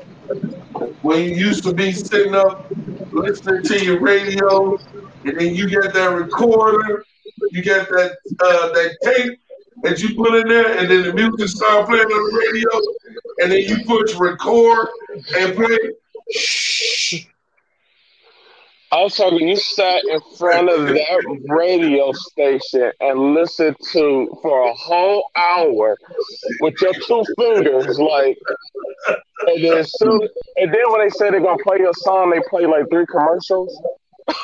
when you used to be sitting up listening to your radio, and then you get that recorder, you get that uh, that tape that you put in there, and then the music start playing on the radio, and then you push record and play. Shh. I was talking. You sat in front of that radio station and listened to for a whole hour with your two fingers, like, and then soon, and then when they say they're gonna play your song, they play like three commercials,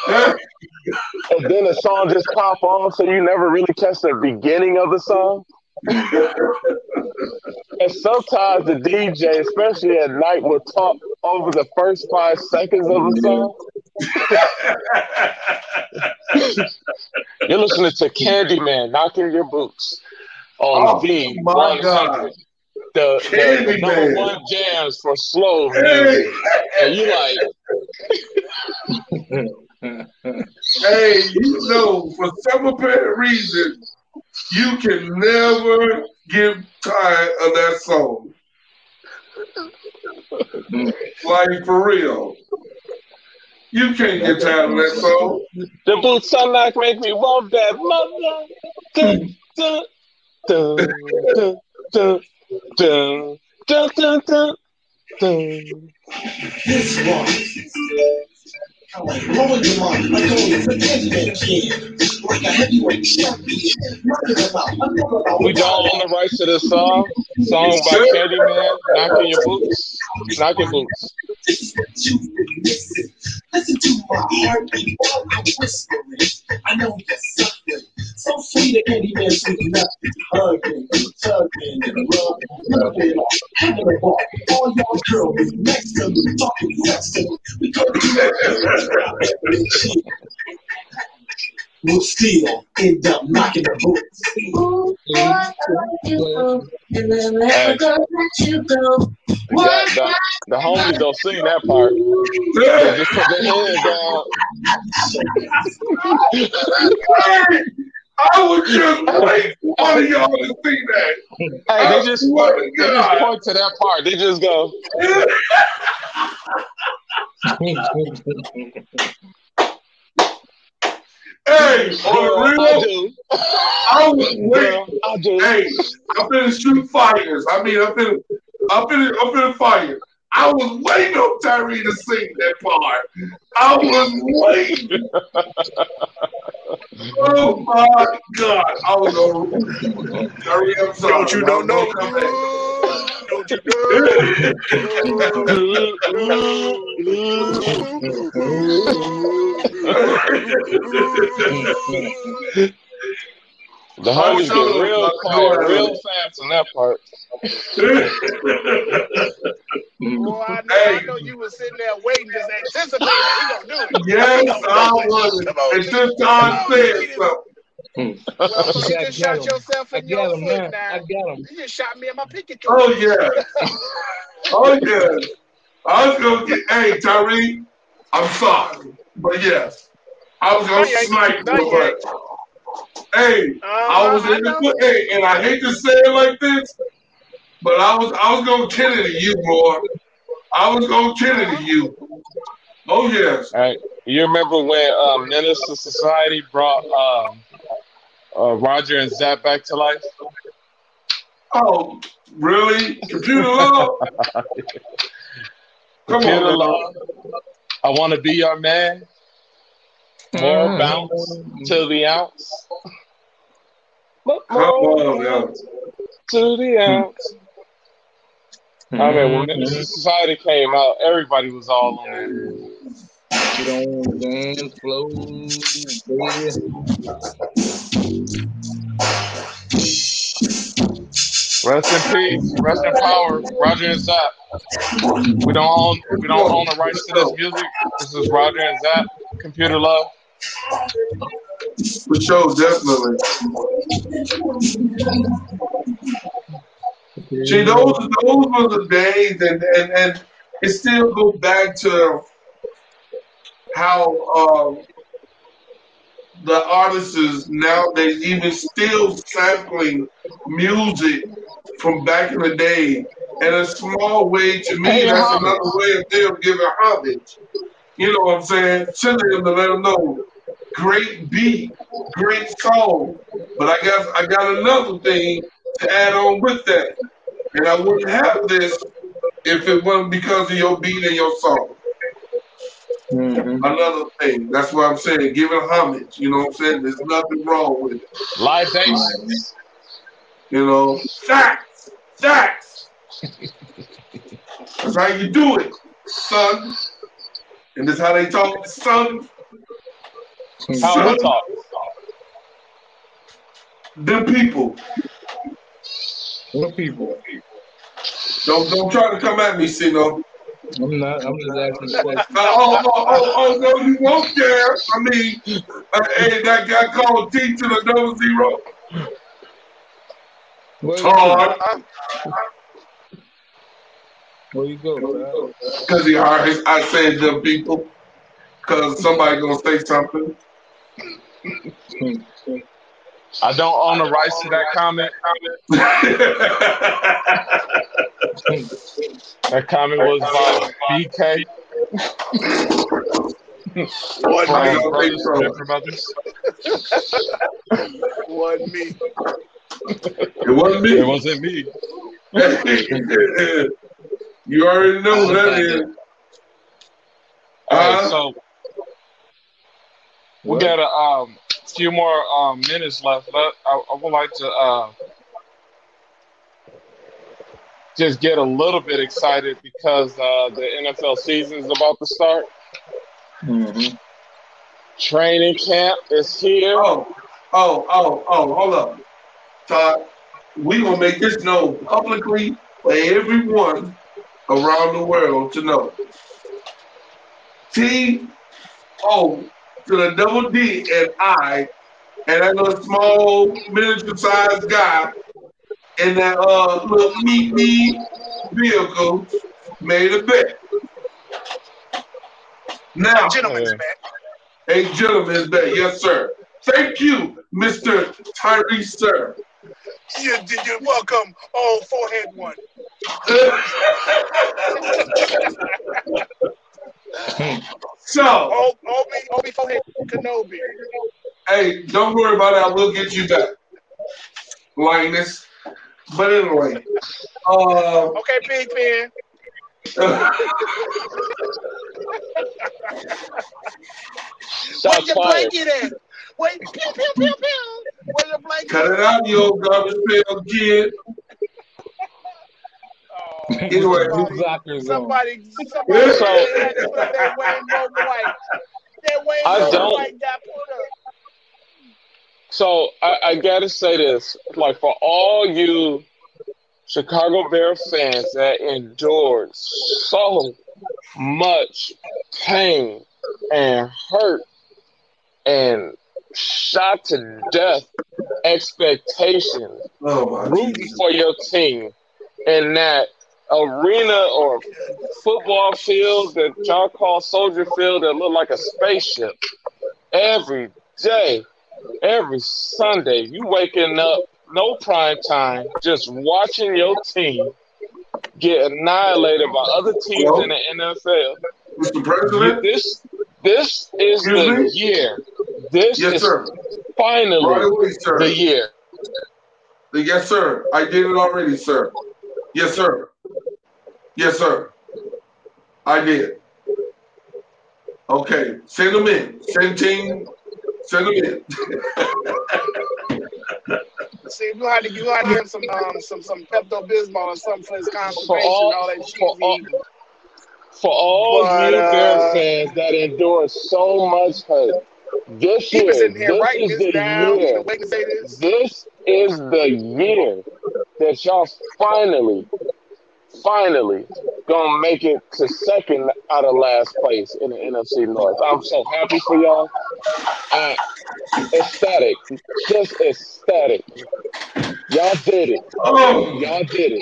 and then the song just pop on, so you never really catch the beginning of the song. And sometimes the DJ, especially at night, will talk over the first five seconds of the song. You're listening to Candyman knocking your boots on Oh, V my 100. The, the, the number one jams for slow music. And you like, hey, you know, for some apparent reason, you can never get tired of that song. Like for real. You can't get tired of that song. the boots unlock make me want that mother. Dun, dun, dun, dun, dun, dun, dun, dun, dun. This one. Blowing your mind like only the Candyman can. Like a heavyweight champion. Knocking them out. I'm never about We don't own the rights to this song. Song by Candyman, knocking your boots, knocking boots. Listen to my heart while I'm whispering. I know that's something. So sweet and any man sweet enough. Hugging, tugging, and loving, loving. Having a ball. All y'all girls next to me, talking sex to me. We go to the that. We'll still end up knocking the boots. Ooh, boy, I love you, oh, and then Hey. never gonna let you go. The, What? the, the homies don't sing that part. They just put their hand down. I was just waiting for one of y'all to see that. Hey, they just they just point to that part. They just go. Hey, on the I real, do. I was waiting. Girl, I do. Hey, I'm finna shoot fires. I mean, I'm finna, I'm finna, I'm finna fire. I was waiting on Tyree to sing that part. I was waiting. oh my God! I was on Tyree. I'm sorry. Don't you know I'm no gonna come back. Don't you know? The homies get real oh, quiet, real fast on that part. Boy, I know, you was sitting there waiting, just anticipating he gonna do it. yes, I was. Come on, And G. since Todd said something, Well, so you just shot him. yourself I in your got him foot now. now. I got him. You just shot me in my pinky toe. oh yeah, oh yeah. I was gonna get. Hey, Tyree, I'm sorry, but yes, I was No, gonna you snipe you, you but hey, I Uh, was in the foot. Hey, and I hate to say it like this, but I was I was gonna kill it to you, boy. I was gonna kill it to you. Oh yes. All right. You remember when um, Menace to Society brought um, uh, Roger and Zapp back to life? Oh, really? Computer love? Come Computer on, love. I want to be your man. More Mhm. bounce to the ounce. More Come on, bounce to the ounce. I mean, when mm-hmm. Menace to Society came out, everybody was all on it. Get on the dance floor, baby. Rest in peace, rest in power, Roger and Zapp. We don't own we don't own the rights to this music. This is Roger and Zapp, Computer Love. For sure, definitely. See, those those were the days, and and and it still goes back to how um, the artists now they even still sampling music from back in the day. In a small way, to me, Hey, that's homage. another way of them giving homage. You know what I'm saying? Sending them to let them know, great beat, great song. But I guess I got another thing to add on with that. And I wouldn't have this if it wasn't because of your beat and your song. Mm-hmm. Another thing. That's what I'm saying. Giving homage. You know what I'm saying? There's nothing wrong with it. Libations. You know, facts, facts. That's how you do it, son. And that's how they talk, son. How we talk. Them people. What people? Don't don't try to come at me, Sino. I'm not. I'm just asking a question. Oh, oh, oh, oh, no, you won't care. I mean, uh, hey, that guy called T to the double zero. Where, Todd, where you go, because he already, I said them people, because somebody gonna say something. I don't own the rights to that comment. That comment was by BK. Wasn't me. don't think. Different brothers. Wasn't me. It wasn't me. It wasn't me. you already know who that is. All right, Uh, so we got a um, few more um, minutes left. But I, I would like to uh, just get a little bit excited because uh, the NFL season is about to start. Mm-hmm. Training camp is here. oh, oh, oh, oh, hold up. Todd, we gonna make this known publicly for everyone around the world to know. T O to the double D and I and that little small miniature sized guy in that uh little meat meat vehicle made a bet. Now, bet. a gentleman's bet, yes, sir. Thank you, Mr. Tyrese, sir. You, you're welcome. Oh, forehead one. so, Obi, Obi forehead Kenobi. hey, don't worry about that. We'll get you back. Linus. But anyway, uh, Okay, Big Ben. Where Shots your blanket at? Wait, pew, pew, pew, pew. Where your blanket cut it out, you old garbage pail kid. Anyway, somebody, Blockers on. somebody, somebody So- had to put that rainbow white. That I rainbow don't- white got put up. So I, I gotta say this, like for all you Chicago Bear fans that endured so much pain and hurt and shot to death expectations, Oh rooting for your team in that arena or football field that y'all call Soldier Field that look like a spaceship every day, every Sunday. You waking up, no prime time, just watching your team get annihilated by other teams in the NFL. Mr. President? This this is Excuse the me? year. This Yes, is sir. Right finally away, sir. the year. Yes, sir. I did it already, sir. Yes, sir. Yes, sir. I did. Okay, send them in. Send team. Send them in. See, you had to, you had to give him some, um, some, some Pepto Bismol or something for his constipation all- and all that shit. for all- For all But, you Bear uh, fans that endure so much hurt, this He year, in here this is this the down. year. Wait to say this. This is the year that y'all finally, finally gonna make it to second out of last place in the NFC North. I'm so happy for y'all. Uh, ecstatic, just ecstatic. Y'all did it. Oh, Y'all did it.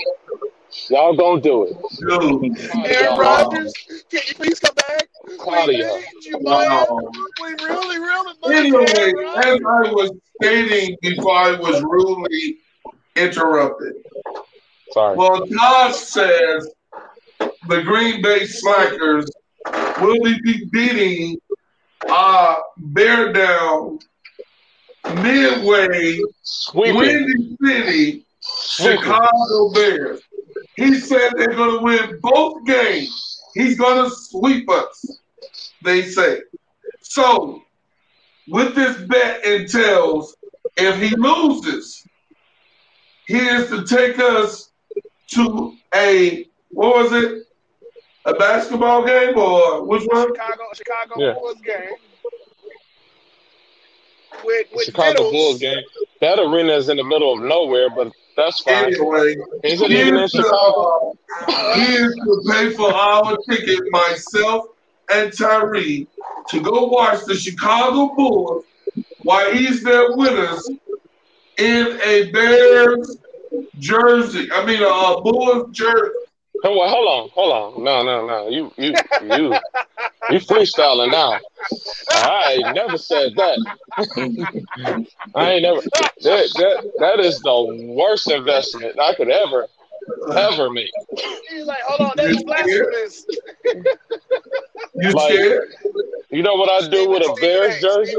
Y'all gonna do it. dude. Proud Aaron. Rodgers, can you please come back? Claudia. We y'all. need you, man. Wow. We really, really Anyway, as I was stating before I was rudely interrupted, Sorry. well, Todd says the Green Bay Slackers will be beating uh, Bear Down midway Sweeping. Windy City Sweeping. Chicago Bears. He said they're going to win both games. He's going to sweep us. they say. So, with this bet entails, if he loses, he is to take us to a what was it? A basketball game or which one? Chicago Chicago Yeah. Bulls game. With with Chicago Vittles. Bulls game. That arena is in the middle of nowhere, but that's fine. Anyway, Is it even in Chicago? to, he is to pay for our ticket, myself and Tyree, to go watch the Chicago Bulls while he's there with us in a Bears jersey. I mean, a Bulls jersey. Hold on, hold on, hold on. No, no, no. You, you, you, you freestyling now. I ain't never said that. I ain't never. That, that, that is the worst investment I could ever, ever make. He's like, hold on, that's blasphemous. You Like, scared? You know what I do with a Stephen Bears jersey?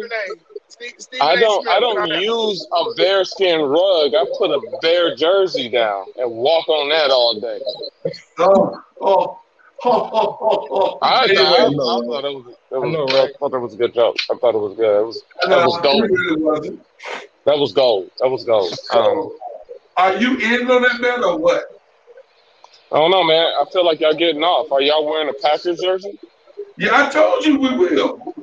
Stephen A. Steve- Stephen don't. I don't use a bearskin rug. I put a bear jersey down and walk on that all day. Oh, oh, oh, oh, oh, oh. I, Anyway, I, I thought it was. It was I know, I thought it was a good joke. I thought it was good. It was. That no, was gold. really. That was gold. That was gold. Um, Are you in on that bet or what? I don't know, man. I feel like y'all getting off. Are y'all wearing a Packers jersey? Yeah, I told you we will.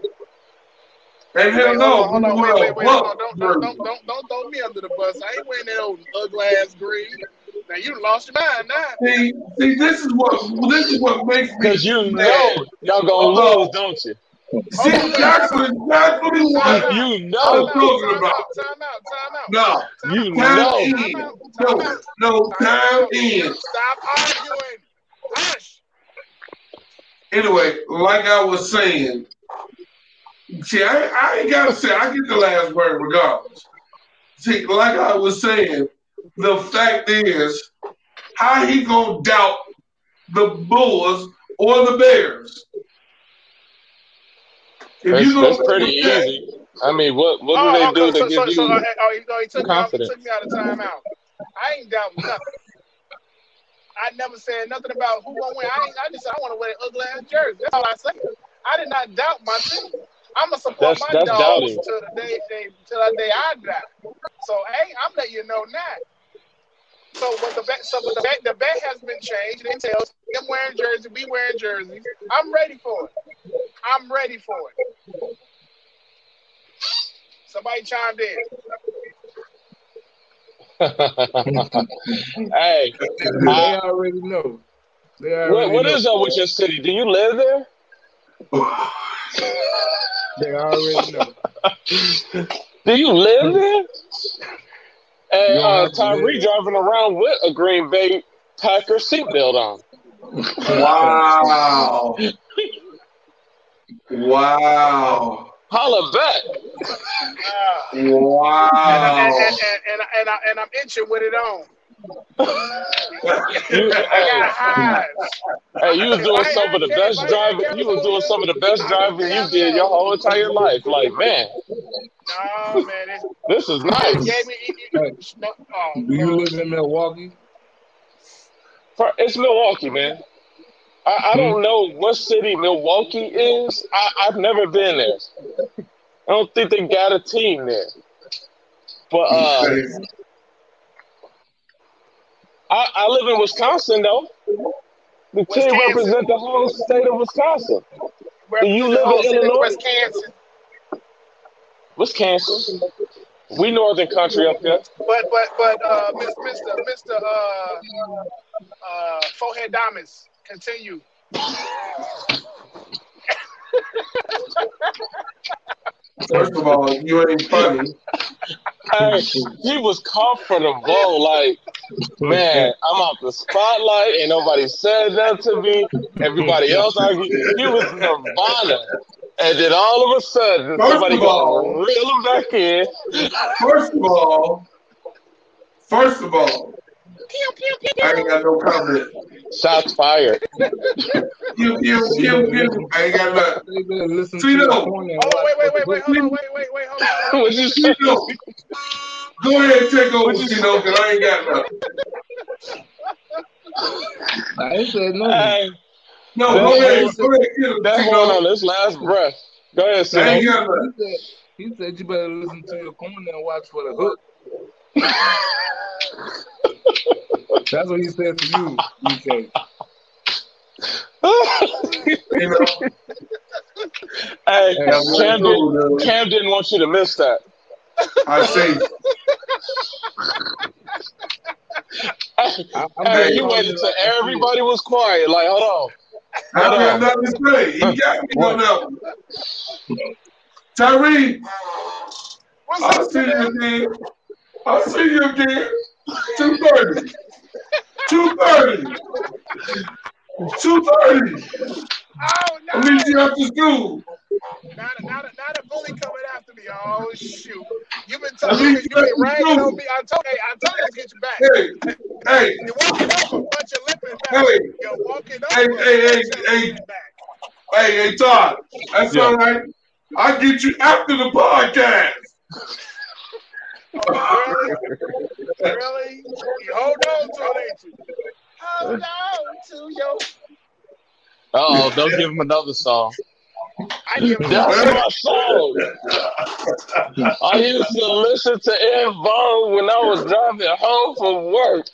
And hell no, hold on, hold on, we wait, wait, wait, hold on. Don't, don't, don't, don't, don't throw me under the bus. I ain't wearing that old ugly ass green. Now you lost your mind now. See, see, this is what this is what makes me Because you mad. know y'all gonna lose, don't you? See, that's what exactly what You I'm know. talking about. Time out, time out. No, You know. in. Time time No, no, time in. Stop arguing. Hush. Anyway, like I was saying, see, I, I ain't gotta say I get the last word regardless. See, like I was saying, the fact is, how he gonna doubt the Bulls or the Bears? If That's, you gonna that's pretty look at- easy. I mean, what what do Oh, they oh, do so, to so, give so, you? uh, oh, he, no, he took me, out, he confidence? took me out of timeout. I ain't doubting nothing. I never said nothing about who gonna win. I, ain't, I just said I want to wear an ugly ass jersey. That's all I said. I did not doubt my team. I'm gonna support That's- my that's dogs doubting. till the day they till the day I die. So hey, I'm letting you know now. So what the bet? So what the bet? The bet has been changed. It entails them wearing jerseys, we wearing jerseys. I'm ready for it. I'm ready for it. Somebody chimed in. hey, They already know. They already what, what know. is up with your city? Do you live there? They already know. Do you live there? Hey, You uh, Tyree driving around with a Green Bay Packer seatbelt on. Wow. Wow. Holla back. Ah. and, Wow. and, and, and, and, I, and I'm itching with it on. You, hey, hey, you was doing some of the best driving. You was doing some of the best driving you did your whole entire life. Like, man, No, man. This is it nice. gave me. It, it, no, oh, Do you live in Milwaukee? For- It's Milwaukee, man. I, I don't know what city Milwaukee is. I, I've never been there. I don't think they got a team there. But uh, I, I live in Wisconsin, though. The team Wisconsin. represent the whole state of Wisconsin. where- you live in Illinois? Wisconsin. Wisconsin. We northern country up there. But but but uh, Mr. Mr. Mr. Uh, uh, Forehead Diamonds, continue. First of all, you ain't funny. Hey, he was comfortable. Like, man, I'm out the spotlight. Ain't nobody said that to me. Everybody else argued. He was Nirvana. And then all of a sudden, First somebody all- gonna reel him back in. First of all, first of all, Pew, pew, pew, I ain't got no comment. Shots fired. Pew, pew, pew, pew. I ain't got nothing. Listen Tito. to the point and Oh wait wait wait wait hold on wait wait wait hold on. What you say? Go ahead and take over, What'd you Tino, because I ain't got nothing. I ain't said nothing. Hey, No, That go ahead. Go ahead. Get him, That Tino. one on his last breath. Go ahead, I ain't got nothing. He said, he said you better listen to your corner and watch for the hook. That's what he said to you. He said, You know, hey, that's Cam, did, doing, man. Cam didn't want you to miss that. I say, Hey, I, I'm hey, he waited confident till see everybody was quiet. Like, hold on. I got nothing to say. He got me on that one. Tyree, What's I'll see you again. I'll see you again. 230. 230. 230. Oh, no. you after school. Now, the- now, the- now the bully coming after me. Oh, shoot. You've been I talking, mean, you've been you ragging on me. I told, hey, I told you to get you back. Hey, hey, You're walking over, but your lip is back. hey, You're walking Hey, over, hey, hey, hey. back. hey, hey, Todd. That's Yeah. all right. I'll get you after the podcast. Oh, really? Really? You hold on to it, ain't you? Hold on to your. oh, don't give him another song. I give him my song. I used to listen to En Vogue when I was driving home from work.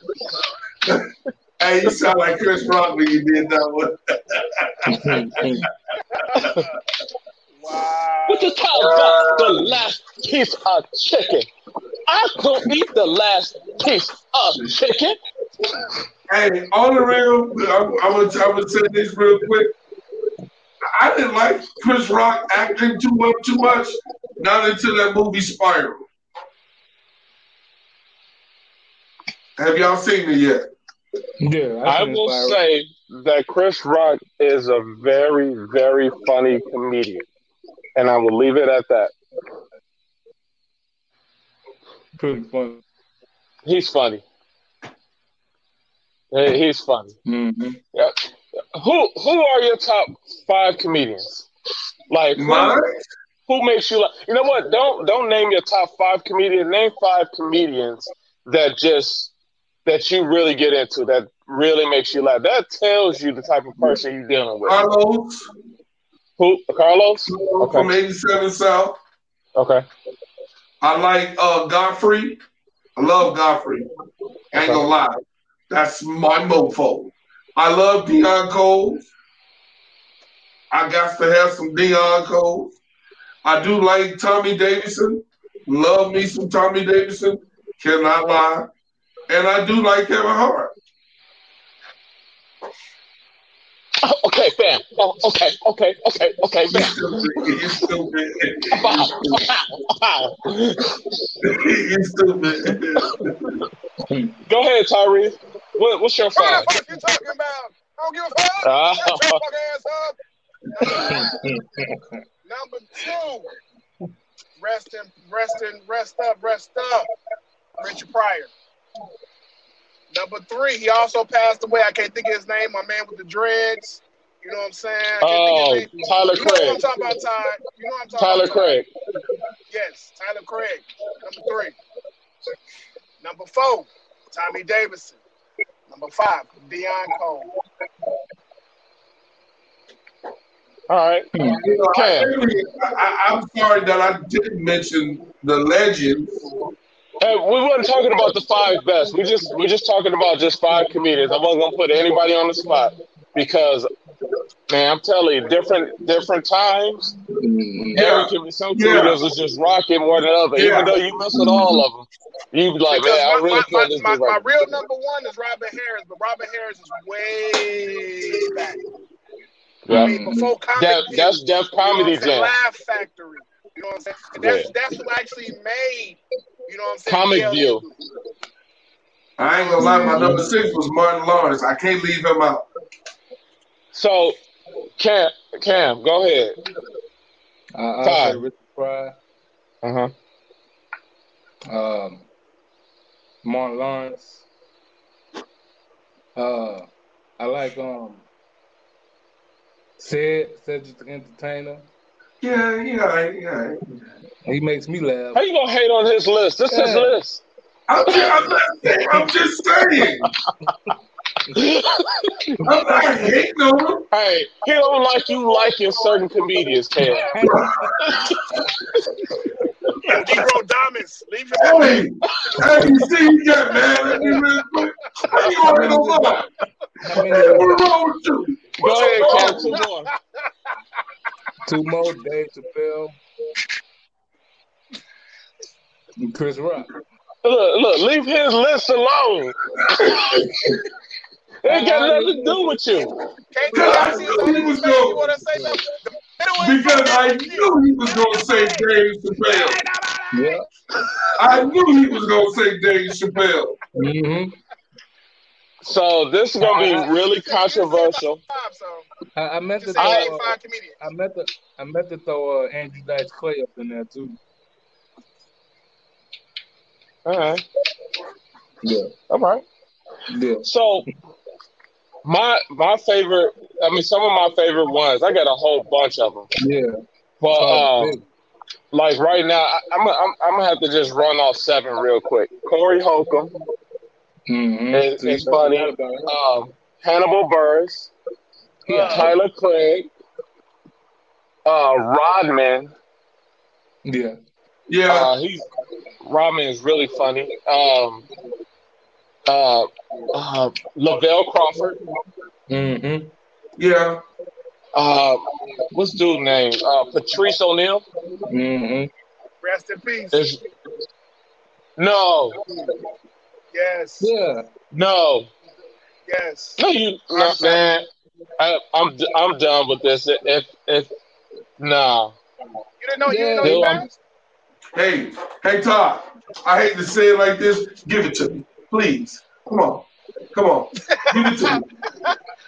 Hey, you sound like Chris Rock when you did that one. Wow. What you talk about? The last piece of chicken. I could eat the last piece of chicken. Hey, on the real, I'm, I'm, gonna, I'm gonna say this real quick. I didn't like Chris Rock acting too much, too much. Not until that movie Spiral. Have y'all seen it yet? Yeah, I seen will Spiral. say that Chris Rock is a very, very funny comedian. And I will leave it at that. pretty funny. He's funny. He's funny. Mm-hmm. Yep. Who who are your top five comedians? Like who, who makes you like you know what? Don't don't name your top five comedians. Name five comedians that just that you really get into that really makes you laugh. That tells you the type of person you're dealing with. Karlous Who Karlous? from 87 South. Okay. I like uh, Godfrey. I love Godfrey. Ain't gonna lie. That's my mofo. I love Deon Cole. I got to have some Deon Cole. I do like Tommy Davidson. Love me some Tommy Davidson. Cannot lie. And I do like Kevin Hart. Oh, okay, fam. Oh, okay, okay, okay, okay, You fam. stupid. You stupid. Wow, wow, wow. You stupid. Go ahead, Tyree. What, what's your What the fuck you talking about? I don't give a fuck. Uh, Shut your fuck ass up. Number two. Rest in, rest in, rest up, rest up. Richard Pryor. Number three, he also passed away. I can't think of his name. My man with the dreads. You know what I'm saying? I can't Oh, think of his name. Oh, Tyler You know what I'm talking about, Ty? You know what I'm talking Tyler about, Ty? Craig. Yes, Tyler Craig. Number three. Number four, Tommy Davidson. Number five, Deon Cole. All right. You know, I, I, I- I'm sorry that I didn't mention the legends. Hey, we weren't talking about the five best. We just we're just talking about just five comedians. I wasn't gonna put anybody on the spot because man, I'm telling you, different different times. Mm-hmm. Every some Yeah. comedians was just rocking more than others. Yeah. Even though you mess with all of them, you be like, man, Because I my, really my, feel my, this my, dude my real number one is Robin Harris, but Robin Harris is way back. I mean, before comic That View, that's Def you know Comedy I'm? Jam. Laugh Factory. You know what I'm saying? And that's that's who actually made. You know what I'm saying? Comic DL View. I ain't gonna lie, my number six was Martin Lawrence. I can't leave him out. So, Cam, Cam, go ahead. I, I Five. say Richard Pryor, Uh huh. um, Martin Lawrence. Uh, I like um, Sid, Cedric the Entertainer. Yeah, yeah, yeah. He makes me laugh. How you gonna hate on his list? This is his list. I'm just, I'm, not saying, I'm just saying. I'm not hating on him. Hey, he don't like you liking certain comedians, Cam. Negro Diamonds. Leave him Hey, hey, you see, you got mad at me real quick. How you gonna hit on mine? How? What's wrong with you? Go ahead, Cam. Two more. Two more. Dave Chappelle. And Chris Rock. Look, look, leave his list alone. it ain't got nothing to do with you. Can't God, you I knew he was going- to say something? The middle is Because I knew he was gonna say Dave Chappelle. Yeah. I knew he was gonna say Dave Chappelle. Mm-hmm. So this is gonna be really controversial. I, I meant to just throw. say Uh. I meant to. I meant to throw uh, Andrew Dice Clay up in there too. All right, Yeah. all right. Yeah. So my my favorite, I mean, some of my favorite ones. I got a whole bunch of them, Yeah. but Oh, um, like right now, I, I'm, I'm I'm gonna have to just run off seven real quick. Corey Holcomb, Mhm. See, it's funny. forgot about him. um, Hannibal Buress, Yeah. Tyler Craig, uh, Rodman. Yeah. Yeah, Uh, he's Rodman is really funny. Um, uh, uh, Lavelle Crawford. Mm-hmm. yeah. Uh, what's dude name? Uh, Patrice O'Neal. Mm-hmm. Rest in peace. There's no, Yes. Yeah. no, Yes. no. You, no, man. I, I'm I'm done with this. If if nah, You didn't know. You didn't know Yeah. he I'm- passed? Hey, hey, Todd. I hate to say it like this. Give it to me, please. Come on, come on. Give it to me.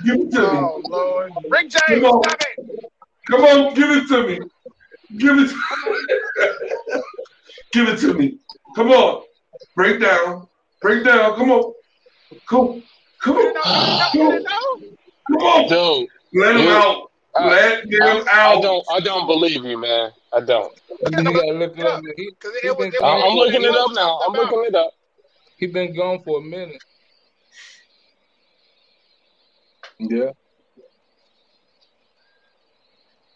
Give it to me. Oh Lord. Rick James, Come on. stop it. Come on, give it to me. Give it. give it to me. Come on. Break down. Break down. Come on. Come. Come You didn't on. know. You didn't know. Come on. dude. Let him You- out. I, Let him I, out. I don't I don't believe you, man. I don't. You gotta look it up. He, he been It I, gone was I'm looking it up now. I'm talked looking it up. he been gone for a minute. Yeah.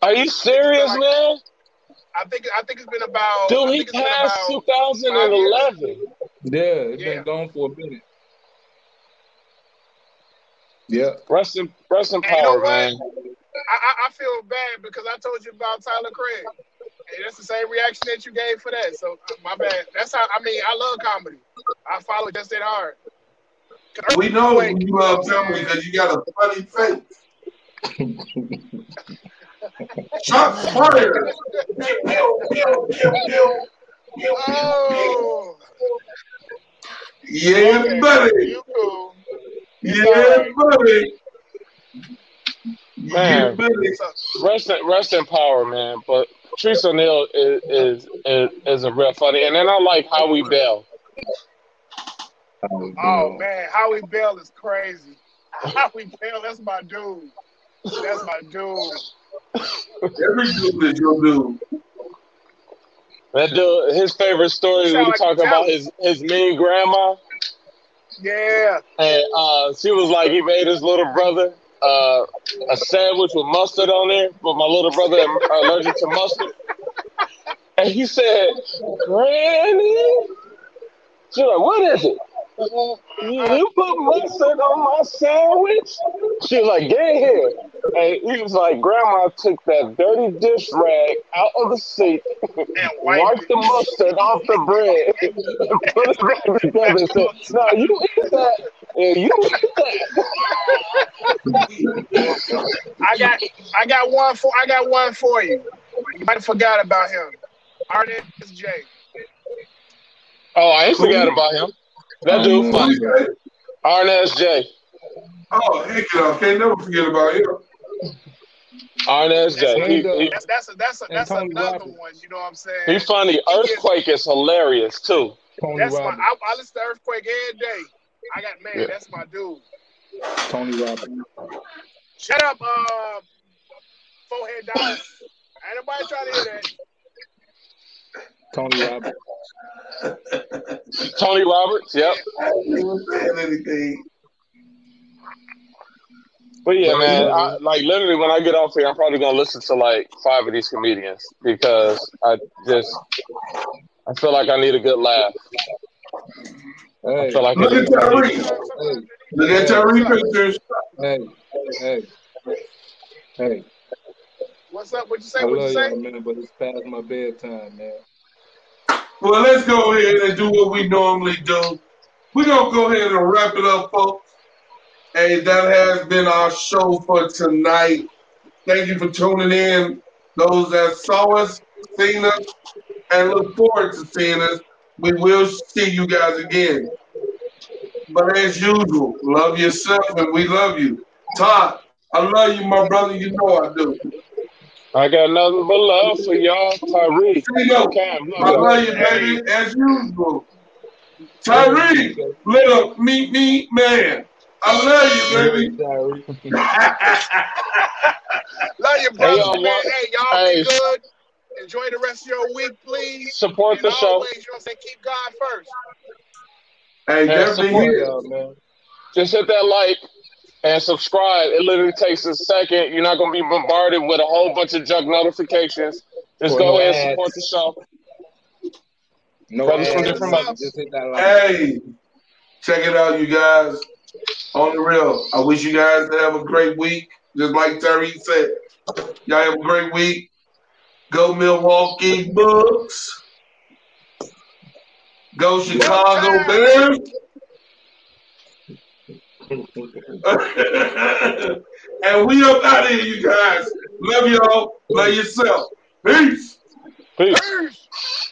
Are you serious, man? I think. I think it's been about. I Dude, he think passed 2011. Yeah. It Yeah. been gone for a minute. Yeah. Rest in rest in And you know power, man. I, I, I feel bad because I told you about Tyler Craig. And that's the same reaction that you gave for that. So my bad. That's how I mean I love comedy. I follow just that hard. We know you love comedy because you got a funny face. Shots fired. Oh, Yeah, okay. buddy. You cool. Yeah, buddy. Yeah, Man. buddy. Rest in rest in power, man. But Patrice O'Neal is is, is is a real funny, and then I like Howie Bell. oh man, Howie Bell is crazy. Howie Bell, that's my dude. That's my dude. Every dude is your dude. That dude, his favorite story You when sound like talk about his his mean grandma, Yeah. and uh, she was like he made his little brother uh, a sandwich with mustard on there, but my little brother is allergic to mustard, and he said, "Granny," she's like, "What is it?" "Uh, You put mustard on my sandwich? She was like, get here. And he was like, Grandma took that dirty dish rag out of the sink, And wiped wiped the mustard off the bread, and put it back together and said, No, you eat that. And you eat that. I got I got one for I got one for you. You might have forgot about him. Artist J. Oh, I ain't forgot about him. That dude funny. Arnez J. Oh, heck no. Can't never forget about him. Arnez J. He, he, That's that's a, that's a, that's another Robbins. one. You know what I'm saying? he funny. Earthquake is hilarious too. Tony That's my. I, I listen to Earthquake every day. I got man. Yeah. That's my dude. Tony Robbins. Shut up, uh, forehead down. Ain't nobody trying to hear that. Tony Robbins. Tony Roberts, yep. I wasn't saying anything. But yeah, man, I, like literally when I get off here, I'm probably gonna listen to like five of these comedians because I just I feel like I need a good laugh. I feel like Look at need, I need, Tyree. hey, Look at Tyree pictures. hey, hey, hey. What's up? What you say? I What you love say? y'all, man, but it's past my bedtime, man. Well, let's go ahead and do what we normally do. We're going to go ahead and wrap it up, folks. Hey, that has been our show for tonight. Thank you for tuning in. Those that saw us, seen us, and look forward to seeing us. We will see you guys again. But as usual, love yourself and we love you. Todd, I love you, my brother. You know I do. I got nothing but love for y'all, Tyree. Here you go. Cam, I love love you, baby, as usual. Tyree, little meet me man. I love you, baby. Tyree. Love you, brother, y'all, man. Hey, y'all hey. be good. Enjoy the rest of your week, please. Support And the show. always, you know what I'm saying, keep God first. Hey, Yeah, definitely support y'all, man. Just hit that like and subscribe. It literally takes a second. You're not gonna be bombarded with a whole bunch of junk notifications. Just Or go no ahead and support the show. No Brothers from different man. mothers. Just hit that like. Hey, check it out, you guys. On the real, I wish you guys to have a great week. Just like Terry said, y'all have a great week. Go Milwaukee Bucks. Go Chicago Bears. and we up out of here, you guys. Love y'all. Love yourself. Peace. Peace. Peace.